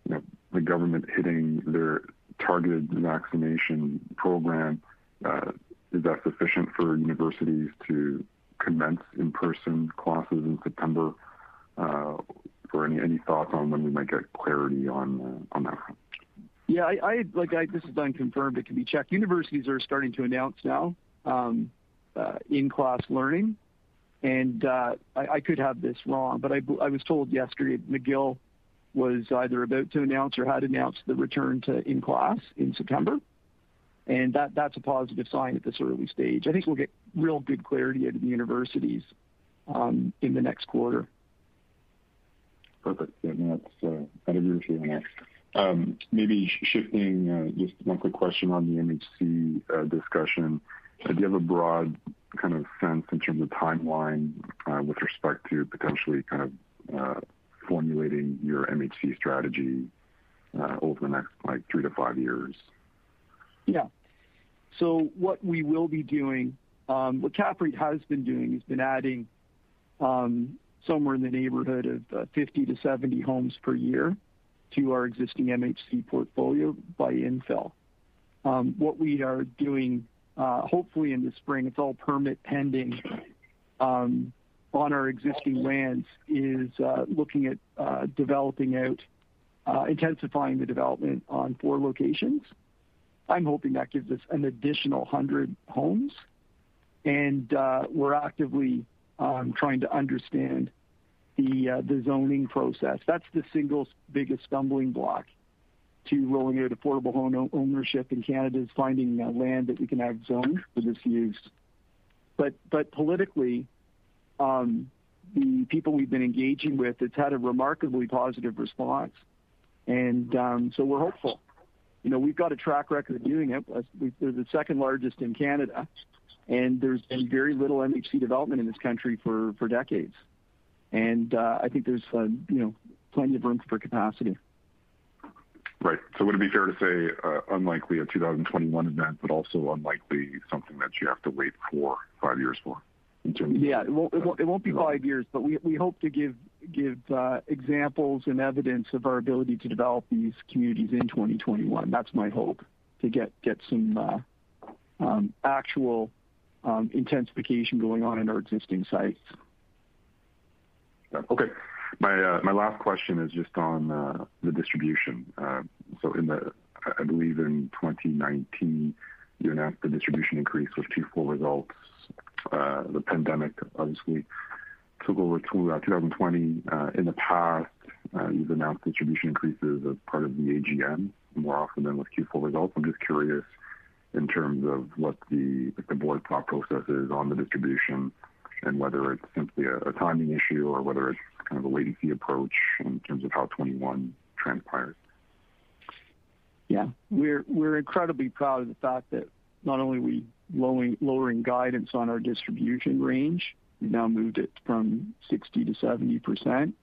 you know, the government hitting their targeted vaccination program? Uh, is that sufficient for universities to commence in-person classes in September? Uh, or any thoughts on when we might get clarity on uh, that front? Yeah, I like this is unconfirmed. It can be checked. Universities are starting to announce now um, uh, in-class learning. And I could have this wrong, but I was told yesterday McGill was either about to announce or had announced the return to in-class in September. And that's a positive sign at this early stage. I think we'll get real good clarity out of the universities um, in the next quarter. Perfect. Yeah, no, uh, I'd agree with you on that. Um, maybe shifting, uh, just one quick question on the MHC uh, discussion. Do you have a broad kind of sense in terms of timeline with respect to potentially kind of formulating your MHC strategy over the next like, three to five years? What we will be doing, um, what CAPREIT has been doing, has been adding um, somewhere in the neighborhood of uh, 50-70 homes per year to our existing MHC portfolio by infill. Um, what we are doing, uh, hopefully in the spring, it's all permit pending on our existing lands, is uh, looking at developing out, intensifying the development on four locations. I'm hoping that gives us an additional 100 homes. And uh we're actively trying to understand the zoning process. That's the single biggest stumbling block to rolling out affordable home ownership in Canada, is finding land that we can have zoned for this use. But but politically, the people we've been engaging with, it's had a remarkably positive response. And um so we're hopeful. You know, we've got a track record of doing it. We're the second largest in Canada. and there's been very little MHC development in this country for for decades. And uh, I think there's you know plenty of room for capacity. Right. So would it be fair to say, unlikely a 2021 event, but also unlikely something that you have to wait for five years for in terms of- Yeah. It won't be five years, but we, we hope to give Uh, examples and evidence of our ability to develop these communities in 2021. That's my hope, to get some uh, um, actual um, intensification going on in our existing sites. Okay. My uh, last question is just on the distribution. Uh so in the I believe in 2019, you announced the distribution increase with Q4 results. The pandemic obviously took over 2020. Uh, uh, in the past, uh, you've announced distribution increases as part of the AGM more often than with Q4 results. I'm just curious in terms of what the the board thought process is on the distribution and whether it's simply a timing issue or whether it's kind of a wait-and-see approach in terms of how 2021 transpires. Yeah. We're we're incredibly proud of the fact that not only are we lowering guidance on our distribution range, we've now moved it from 60%-70%.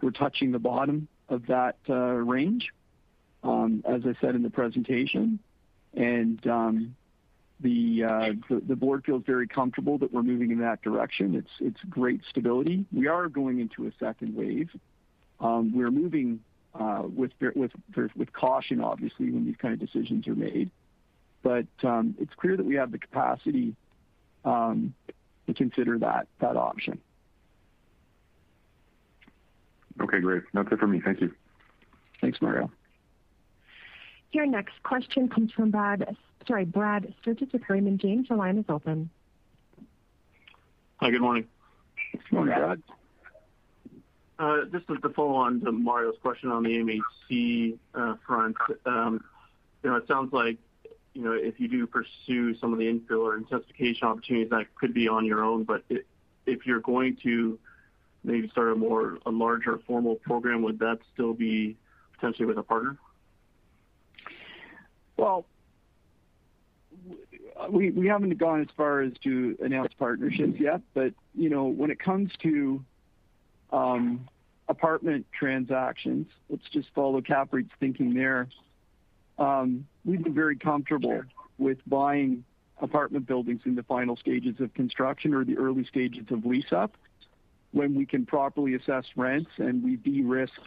We're touching the bottom of that uh, range, um, as I said in the presentation. And um uh, the board feels very comfortable that we're moving in that direction. It's great stability. We are going into a second wave. Um, we're moving uh, with caution, obviously, when these kind of decisions are made. But um it's clear that we have the capacity um, to consider that option. Okay, great. That's it for me. Thank you. Thanks, Mario. Your next question comes from Brad Sorry, Brad Sturges with Raymond James. Your line is open. Hi, good morning. Good morning, Brad. Uh, just to follow on to Mario's question on the MHC uh, front. Um, you know, it sounds like, you know, if you do pursue some of the infill or intensification opportunities, that could be on your own. But if you're going to maybe start a more, a larger formal program, would that still be potentially with a partner? Well, we we haven't gone as far as to announce partnerships yet. But, you know, when it comes to um, apartment transactions, let's just follow CAPREIT's thinking there. Um, We've been very comfortable with buying apartment buildings in the final stages of construction or the early stages of lease-up when we can properly assess rents and we de-risk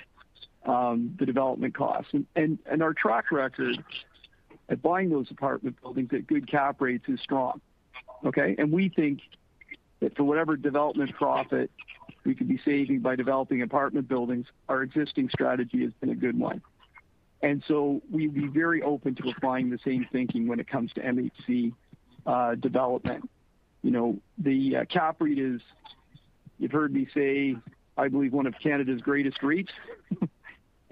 um, the development costs. And and our track record at buying those apartment buildings at good cap rates is strong. Okay? And we think that for whatever development profit we could be saving by developing apartment buildings, our existing strategy has been a good one. And so we'd be very open to applying the same thinking when it comes to MHC uh, development. You know, the uh, cap CAPREIT is, you've heard me say, I believe one of Canada's greatest REITs. (laughs)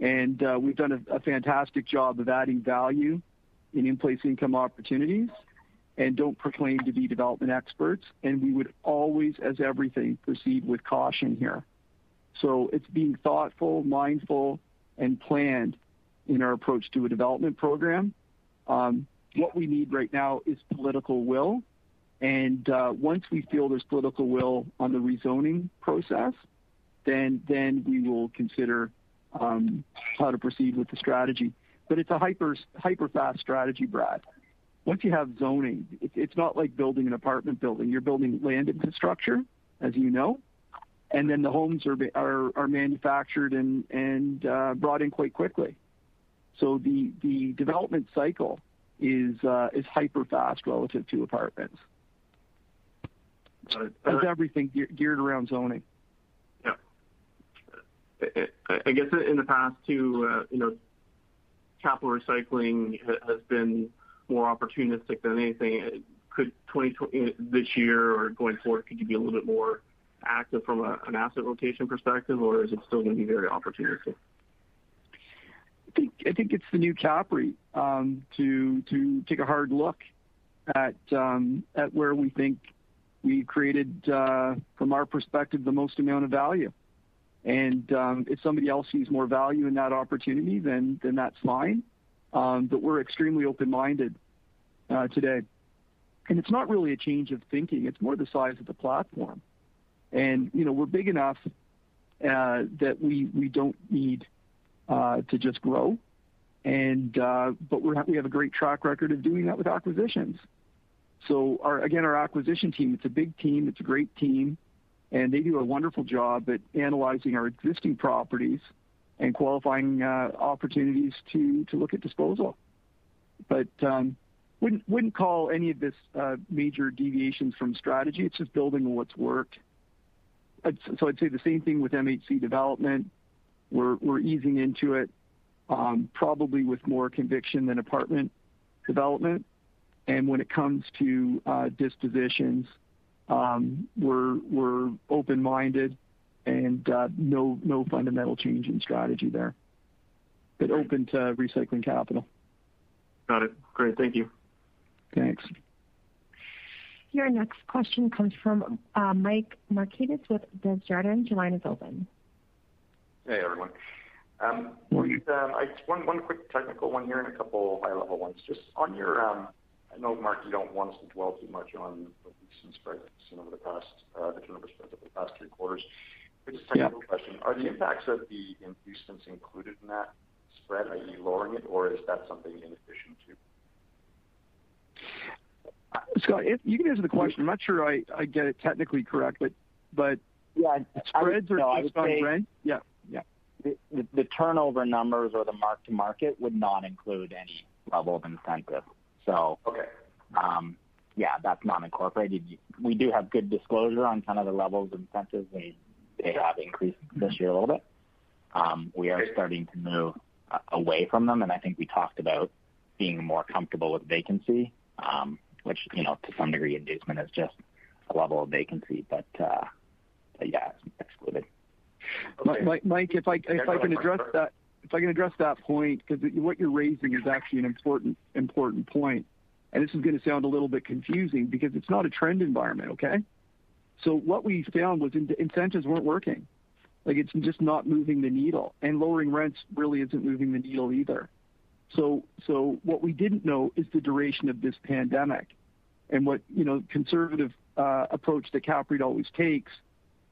Uh, we've done a fantastic job of adding value in in-place income opportunities and don't proclaim to be development experts. And we would always, as everything, proceed with caution here. So it's being thoughtful, mindful, and planned in our approach to a development program. Um, what we need right now is political will. And uh, once we feel there's political will on the rezoning process, then then we will consider um, how to proceed with the strategy. But it's a hyper hyper fast strategy, Brad. Once you have zoning, it's not like building an apartment building. You're building land infrastructure, as you know, and then the homes are are, are manufactured and uh, brought in quite quickly. So the development cycle is uh, hyper-fast relative to apartments. Got it. As uh, everything geared around zoning. Yeah. I guess in the past too, uh, you know, capital recycling has been more opportunistic than anything. Could this year or going forward, could you be a little bit more active from an asset rotation perspective, or is it still gonna be very opportunistic? I think it's the new CAPREIT um, to take a hard look at um, where we think we created uh, from our perspective the most amount of value. And um if somebody else sees more value in that opportunity, then that's fine. Um but we're extremely open-minded uh, today. And it's not really a change of thinking, it's more the size of the platform. And we're big enough uh, that we don't need Uh, to just grow. And uh, but we have a great track record of doing that with acquisitions. So again, our acquisition team, it's a big team, it's a great team, and they do a wonderful job at analyzing our existing properties and qualifying uh, opportunities to look at disposal. But um, wouldn't call any of this major deviations from strategy. It's just building on what's worked. So I'd say the same thing with MHC development. We're easing into it, um, probably with more conviction than apartment development. And when it comes to uh, dispositions, um, we're open-minded and uh, no fundamental change in strategy there. But open to recycling capital. Got it. Great. Thank you. Thanks. Your next question comes from uh, Mike Markidis with Desjardins. Your line is open. Hey, everyone. Um, Morning. Um, one quick technical one here and a couple high-level ones. Just on your, um, I know, Mark, you don't want us to dwell too much on the recent spreads over the past, uh, the turnover spreads over the past three quarters. Yeah. Just a technical question. Are the impacts of the inducements included in that spread? Are you lowering it, or is that something in addition to? Scott, you can answer the question. I'm not sure I get it technically correct. But. Yeah. Spreads are based on rent? Yeah. The turnover numbers or the mark-to-market would not include any level of incentive. Okay. Um, yeah, that's not incorporated. We do have good disclosure on kind of the levels of incentives. They have increased this year a little bit. Um, we are starting to move uh, away from them, and I think we talked about being more comfortable with vacancy, um, which you know, to some degree, inducement is just a level of vacancy. But, uh, yeah, it's excluded. Mike, if I can address that point, because what you're raising is actually an important point. And this is going to sound a little bit confusing because it's not a trend environment, okay? So what we found was incentives weren't working. Like it's just not moving the needle, and lowering rents really isn't moving the needle either. So so what we didn't know is the duration of this pandemic. And what conservative uh, approach that CAPREIT always takes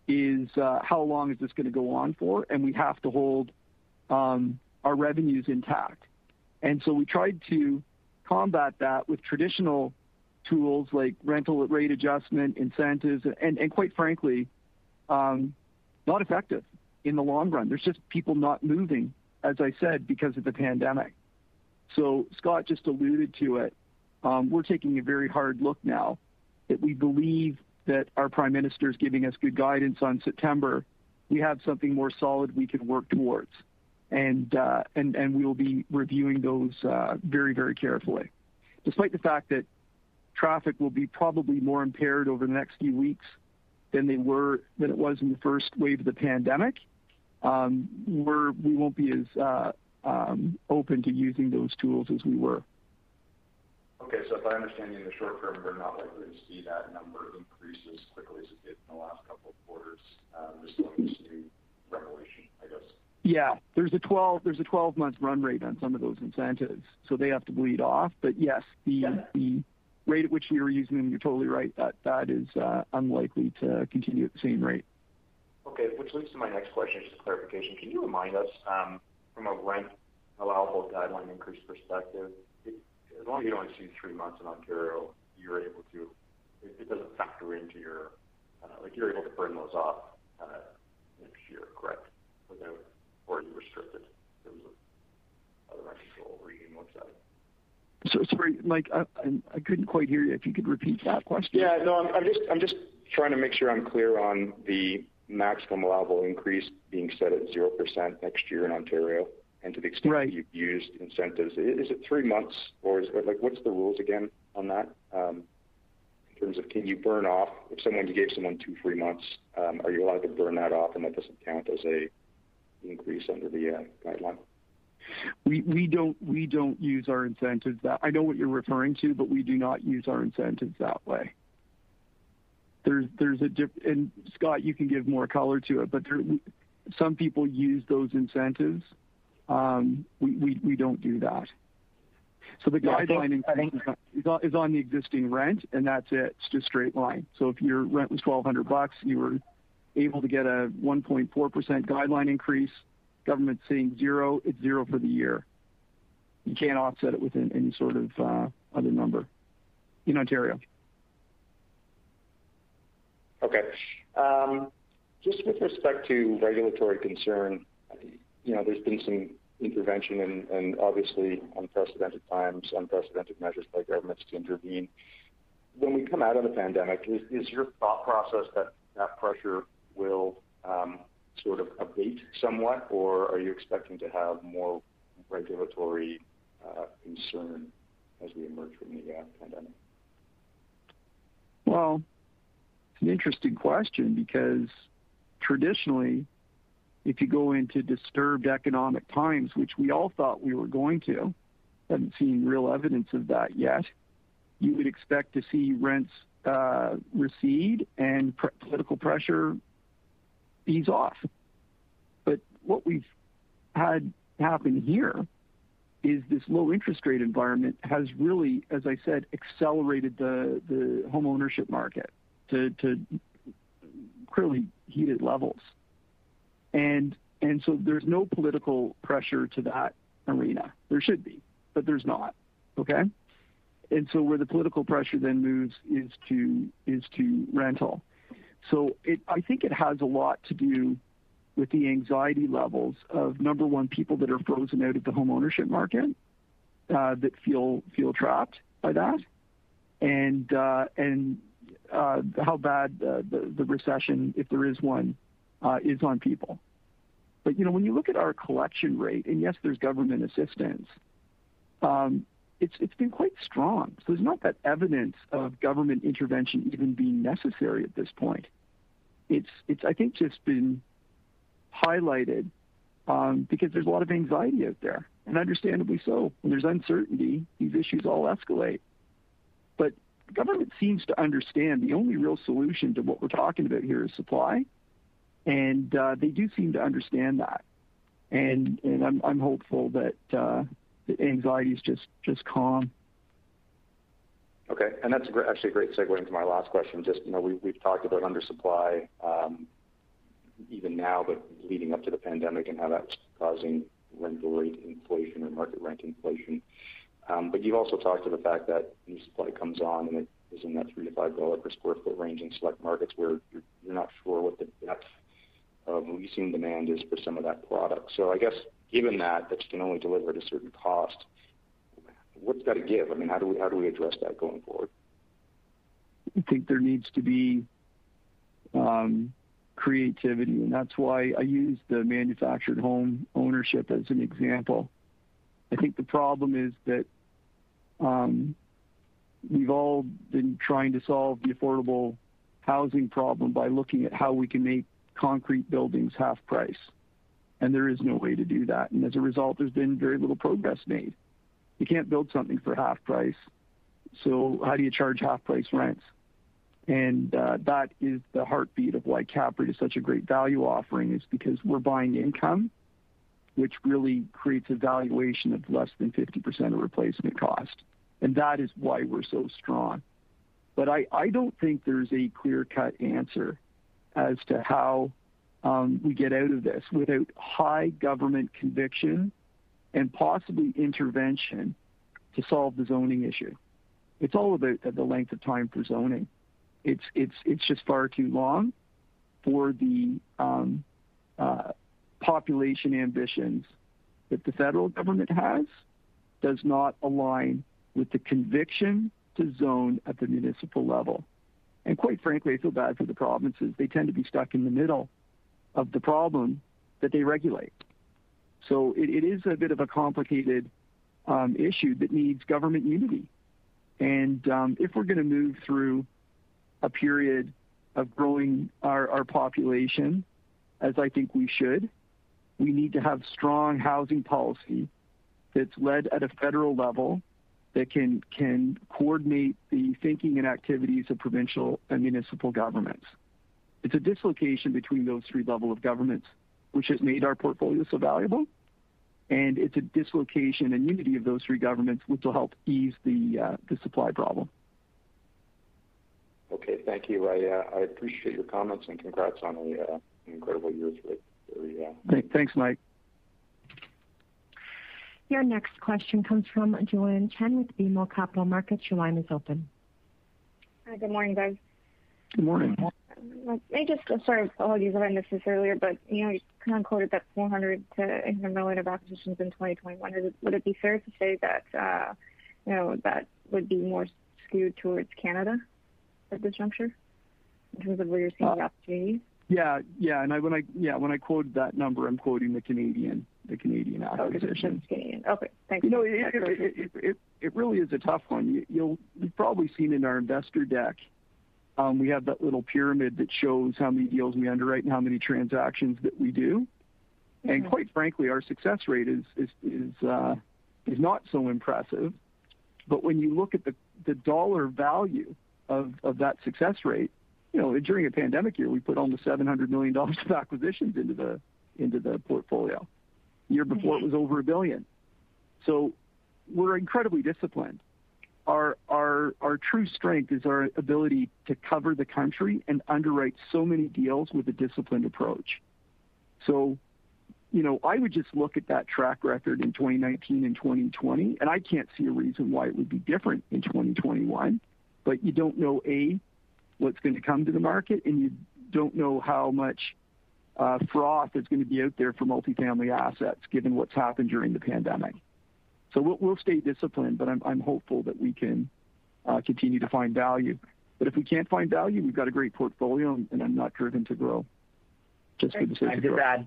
is uh, how long is this going to go on for, and we have to hold um, our revenues intact. And so we tried to combat that with traditional tools like rental rate adjustment, incentives, and quite frankly, um, not effective in the long run. There's just people not moving, as I said, because of the pandemic. So Scott just alluded to it. Um, we're taking a very hard look now that we believe that our prime minister is giving us good guidance on September. We have something more solid we can work towards. And uh, we will be reviewing those uh, very, very carefully. Despite the fact that traffic will be probably more impaired over the next few weeks than it was in the first wave of the pandemic, um, we won't be as uh, um, open to using those tools as we were. Okay. So if I understand you, in the short term, we're not likely to see that number increase as quickly as it did in the last couple of quarters, just on this new revelation, I guess. Yeah. There's a 12-month run rate on some of those incentives, so they have to bleed off. But yes, the rate at which we were using them, you're totally right. That that is uh, unlikely to continue at the same rate. Okay. Which leads to my next question, just a clarification. Can you remind us, um, from a rent allowable guideline increase perspective, as long as you only see three months in Ontario, you're able to. it doesn't factor into your uh, like You're able to burn those off uh, next year, correct? Without or are you restricted in terms of other rent control regime looks at? Sorry, Mike, I I couldn't quite hear you. If you could repeat that question. Yeah, no, I'm, I'm just I'm just trying to make sure I'm clear on the maximum allowable increase being set at 0% next year in Ontario. Right You've used incentives. Is it three months, or like what's the rules again on that? Um, in terms of can you burn off, if someone you gave someone two free months, um, are you allowed to burn that off and that doesn't count as a increase under the uh, guideline? We we don't we don't use our incentives that I know what you're referring to, but we do not use our incentives that way. There's there's a diff, and Scott, you can give more color to it, but some people use those incentives. Um, we don't do that. So the guideline is on the existing rent, and that's it. It's just straight line. So if your rent was 1,200 bucks, you were able to get a 1.4% guideline increase. Government's saying zero, it's zero for the year. You can't offset it with any sort of uh, other number in Ontario. Okay. Um, just with respect to regulatory concern, you know, there's been some intervention and obviously unprecedented times, unprecedented measures by governments to intervene. When we come out of the pandemic, is your thought process that that pressure will um, sort of abate somewhat, or are you expecting to have more regulatory uh, concern as we emerge from the uh, pandemic? Well, it's an interesting question because traditionally, if you go into disturbed economic times, which we all thought we were going to, haven't seen real evidence of that yet, you would expect to see rents uh, recede and political pressure ease off. But what we've had happen here is this low interest rate environment has really, as I said, accelerated the the home ownership market to clearly heated levels. And and so there's no political pressure to that arena. There should be, but there's not. Okay? And so where the political pressure then moves is to is to rental. So I think it has a lot to do with the anxiety levels of, number one, people that are frozen out of the home ownership market, uh, that feel feel trapped by that, and uh, and uh, how bad the the recession, if there is one, Uh, is on people. But, you know, when you look at our collection rate, and yes, there's government assistance, um, It's it's been quite strong. So there's not that evidence of government intervention even being necessary at this point. It's, I think, just been highlighted, um, because there's a lot of anxiety out there, and understandably so. When there's uncertainty, these issues all escalate. But government seems to understand the only real solution to what we're talking about here is supply, and uh, they do seem to understand that. And and I'm I'm hopeful that uh, the anxiety is just just calm. Okay. And that's actually a great segue into my last question. Just, you know, we we've talked about undersupply, um, even now, but leading up to the pandemic and how that's causing rental rate inflation or market rent inflation. Um, but you've also talked to the fact that new supply comes on, and it is in that three to five dollar per square foot range in select markets where you're not sure what the depth of leasing demand is for some of that product. So I guess given that, that you can only deliver at a certain cost, what's got to give? I mean, how do we how do we address that going forward? I think there needs to be um, creativity, and that's why I use the manufactured home ownership as an example. I think the problem is that um, we've all been trying to solve the affordable housing problem by looking at how we can make concrete buildings half price, and there is no way to do that. And as a result, there's been very little progress made. You can't build something for half price, so how do you charge half-price rents? And uh, that is the heartbeat of why CAPREIT is such a great value offering, is because we're buying income, which really creates a valuation of less than 50% of replacement cost, and that is why we're so strong. But I, I don't think there's a clear-cut answer as to how um, we get out of this without high government conviction and possibly intervention to solve the zoning issue. It's all about the length of time for zoning. It's just far too long for the um, uh, population ambitions that the federal government has, does not align with the conviction to zone at the municipal level. And quite frankly, I feel bad for the provinces. They tend to be stuck in the middle of the problem that they regulate. So it is a bit of a complicated um, issue that needs government unity. And um, if we're gonna move through a period of growing our population, as I think we should, we need to have strong housing policy that's led at a federal level, that can can coordinate the thinking and activities of provincial and municipal governments. It's a dislocation between those three level of governments, which has made our portfolio so valuable. and it's a dislocation and unity of those three governments which will help ease the uh, the supply problem. Okay, thank you. I uh, I appreciate your comments and congrats on a, uh, incredible year. Very, uh... Thanks, Mike. Your next question comes from Joanne Chen with BMO Capital Markets. Your line is open. Hi, good morning, guys. Good morning. I just, sorry, apologies if I missed this earlier, but you know, you kind of quoted that 400 to 800 million of acquisitions in 2021. Would it be fair to say that, uh, you know, that would be more skewed towards Canada at this juncture in terms of where you're seeing the opportunities? Yeah. Yeah. And I when I yeah, when I quoted that number, I'm quoting the Canadian the Canadian acquisition. Canadian. Okay, thanks. You know, it really is a tough one. You've probably seen in our investor deck, um, we have that little pyramid that shows how many deals we underwrite and how many transactions that we do. And mm-hmm. quite frankly, our success rate is uh, not so impressive. But when you look at the dollar value of that success rate, you know, during a pandemic year, we put almost $700 million of acquisitions into the portfolio. Year before, it was over a billion. So we're incredibly disciplined. Our, our, our true strength is our ability to cover the country and underwrite so many deals with a disciplined approach. So, you know, I would just look at that track record in 2019 and 2020, and I can't see a reason why it would be different in 2021. But you don't know, A, what's going to come to the market, and you don't know how much uh, froth is going to be out there for multifamily assets given what's happened during the pandemic. So we'll stay disciplined, but I'm hopeful that we can uh, continue to find value. But if we can't find value, we've got a great portfolio, and I'm not driven to grow just for the sake of growth.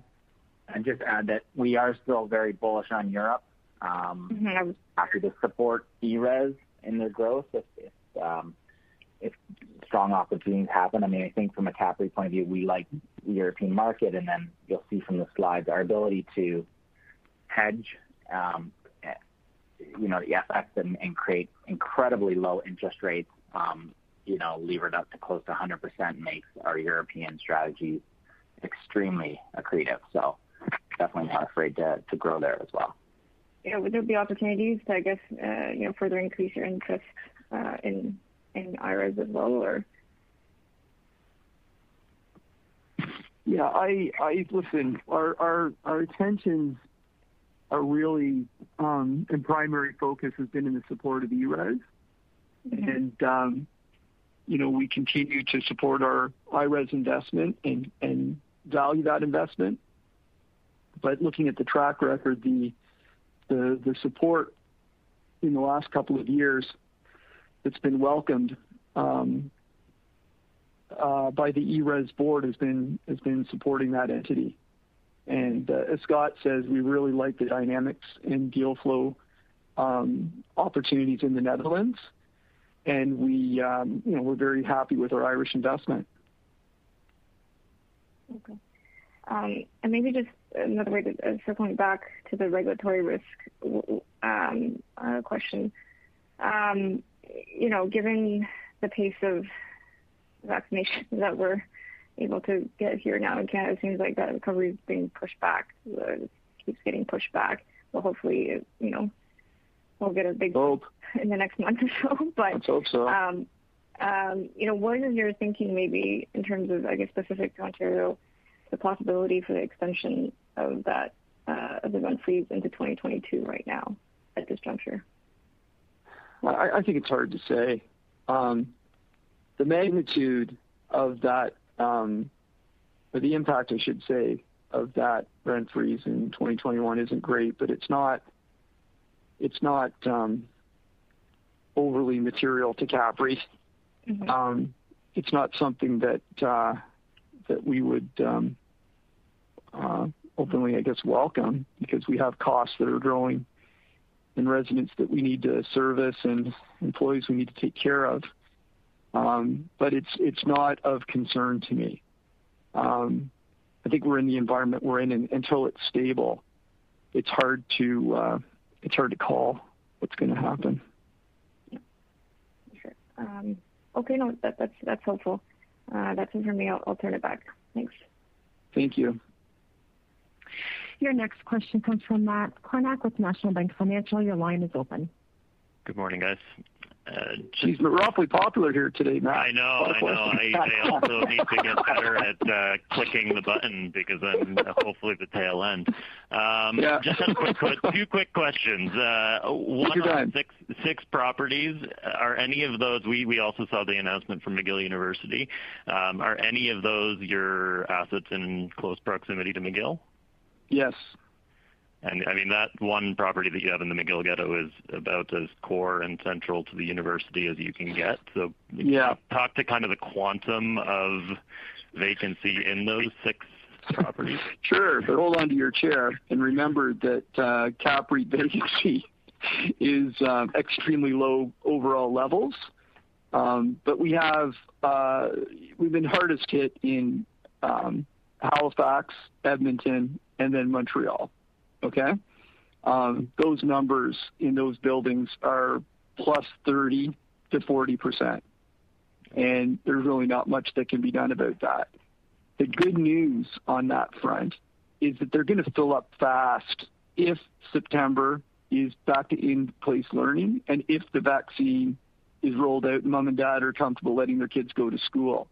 I'd just add that we are still very bullish on Europe. Um, mm-hmm. Happy to support ERES in their growth if um, strong opportunities happen. I mean, I think from a CAPREIT point of view, we like the European market, and then you'll see from the slides our ability to hedge, um, you know, the FX and create incredibly low interest rates, um, you know, levered up to close to 100% makes our European strategy extremely accretive. So definitely not afraid to grow there as well. Yeah. Would there be opportunities to, I guess, uh, you know, further increase your interest uh, in in IRES as well, or? Yeah, I listen, our attentions are really, um, and primary focus has been in the support of ERES. Mm-hmm. Um, you know, we continue to support our IRES investment and value that investment. But looking at the track record, the support in the last couple of years that's been welcomed um, uh, by the ERES board has been has been supporting that entity. And uh, as Scott says, we really like the dynamics and deal flow um, opportunities in the Netherlands, and we um, you know we're very happy with our Irish investment. Okay. And maybe just another way to uh, circling back to the regulatory risk question. You know, given the pace of vaccination (laughs) that we're able to get here now in Canada, it seems like that recovery is being pushed back. It keeps getting pushed back. Well, hopefully, you know, we'll get a big hope (laughs) in the next month or so. (laughs) But Let's hope so. Um, um, you know, what is your thinking maybe in terms of, I guess, specific to Ontario, the possibility for the extension of that uh, of the rent freeze into 2022 right now at this juncture? I, I think it's hard to say. Um, the magnitude of that, um, or the impact, I should say, of that rent freeze in 2021 isn't great, but it's not it's not um, overly material to CAPREIT. Mm-hmm. Um, it's not something that uh, that we would um, uh, openly, I guess, welcome because we have costs that are growing and residents that we need to service and employees we need to take care of. Um, but it's it's not of concern to me. Um, I think we're in the environment we're in, and until it's stable, it's hard to uh, it's hard to call what's going to happen. Sure. Um, okay, no, that, that's that's helpful. Uh, that's it for me. I'll, I'll turn it back. Thanks. Thank you. Your next question comes from Matt Kornack with National Bank Financial. Your line is open. Good morning, guys. Uh, Geez, we're awfully popular here today, Matt. I know. I know. I also need to get better at uh, clicking the button because I'm uh, hopefully the tail end. Um, yeah. Just two quick questions. One on six properties. Are any of those? We also saw the announcement from McGill University. Um, are any of those your assets in close proximity to McGill? Yes. And I mean, that one property that you have in the McGill ghetto is about as core and central to the university as you can get. So yeah. Talk to kind of the quantum of vacancy in those six properties. (laughs) Sure. But hold on to your chair and remember that CAPREIT vacancy (laughs) is extremely low overall levels. Um uh we've been hardest hit in Halifax, Edmonton, and then Montreal. Okay? Um, those numbers in those buildings are 30 to 40%. and there's really not much that can be done about that. The good news on that front is that they're going to fill up fast if September is back to in-place learning and if the vaccine is rolled out and mom and dad are comfortable letting their kids go to school.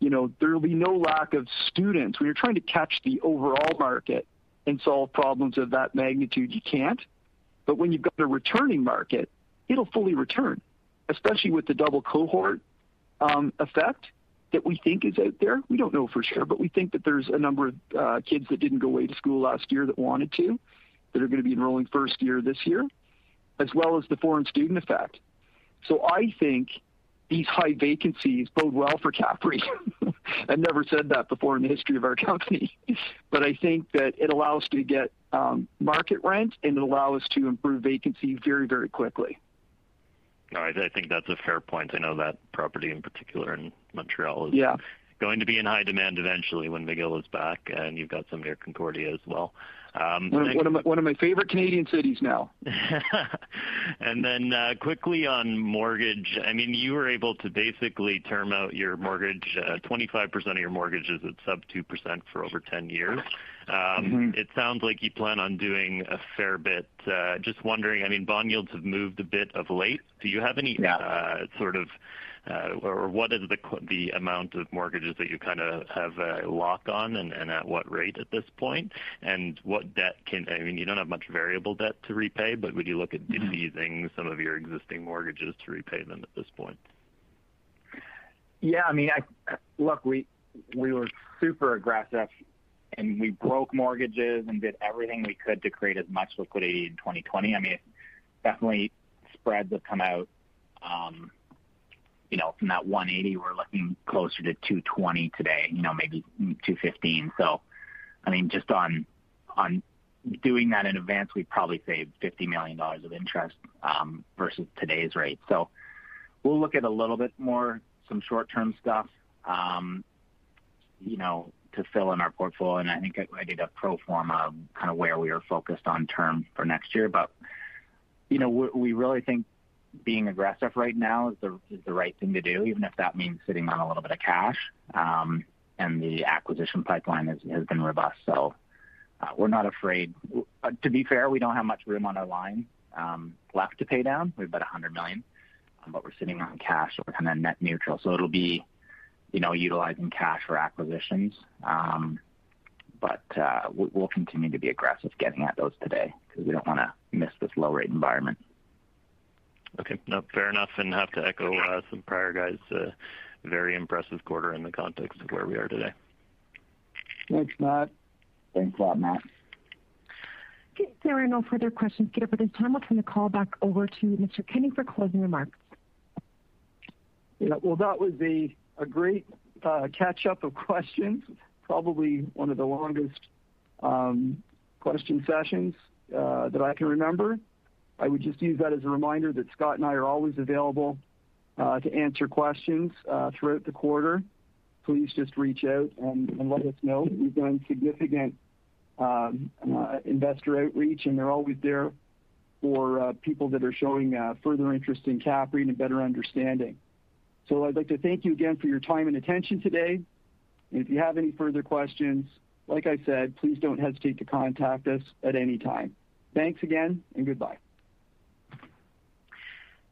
You know, there will be no lack of students. When you're trying to catch the overall market and solve problems of that magnitude, you can't. But when you've got a returning market, it'll fully return, especially with the double cohort um, effect that we think is out there. We don't know for sure, but we think that there's a number of uh, kids that didn't go away to school last year that wanted to, that are going to be enrolling first year this year, as well as the foreign student effect. So I think these high vacancies bode well for CAPREIT. (laughs) I've never said that before in the history of our company. (laughs) But I think that it allows us to get um, market rent, and it allows us to improve vacancy very very quickly. All right. I think that's a fair point. I know that property in particular in Montreal is Yeah going to be in high demand eventually when McGill is back, and you've got some near Concordia as well. One of my one, of, my, favorite Canadian cities now. (laughs) (laughs) And then uh, quickly on mortgage, I mean, you were able to basically term out your mortgage, uh, 25% of your mortgage is at sub 2% for over 10 years. um It sounds like you plan on doing a fair bit. Uh, Just wondering, I mean, bond yields have moved a bit of late. Do you have any sort of, Uh, or what is the amount of mortgages that you kind of have a lock on, and at what rate at this point? And what debt can... I mean, you don't have much variable debt to repay, but would you look at mm-hmm. defeasing some of your existing mortgages to repay them at this point? Yeah. I mean, look, we were super aggressive, and we broke mortgages and did everything we could to create as much liquidity in 2020. I mean, Definitely spreads have come out um, from that 180, we're looking closer to 220 today, you know, maybe 215. So, I mean, Just on doing that in advance, we probably saved 50 million dollars of interest um, versus today's rate. So we'll look at a little bit more, some short-term stuff um, you know, to fill in our portfolio, and I think I did a pro forma kind of where we are focused on term for next year. But, you know, we really think being aggressive right now is the is the right thing to do, even if that means sitting on a little bit of cash. Um, and the acquisition pipeline has has been robust, so we're not afraid. To be fair, we don't have much room on our line um, left to pay down. We have about 100 million, um, but we're sitting on cash, so we're kind of net neutral. So it'll be you know, utilizing cash for acquisitions. Um, But uh, we'll continue to be aggressive getting at those today because we don't want to miss this low rate environment. Okay. No, fair enough, and have to echo uh, some prior guys. Uh, very impressive quarter in the context of where we are today. Thanks, Matt. Thanks a lot, Matt. Okay. There are no further questions queued up at this time. I'll turn the call back over to Mr. Kenney for closing remarks. Yeah. Well, that was a great uh, catch-up of questions. Probably one of the longest um, question sessions that I can remember. I would just use that as a reminder that Scott and I are always available uh, to answer questions uh, throughout the quarter. Please just reach out and let us know. We've done significant um, uh, investor outreach, and they're always there for people that are showing further interest in CAPREIT and better understanding. So I'd like to thank you again for your time and attention today. If you have any further questions, like I said, please don't hesitate to contact us at any time. Thanks again, and goodbye.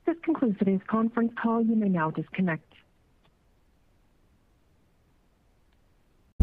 This concludes today's conference call. You may now disconnect.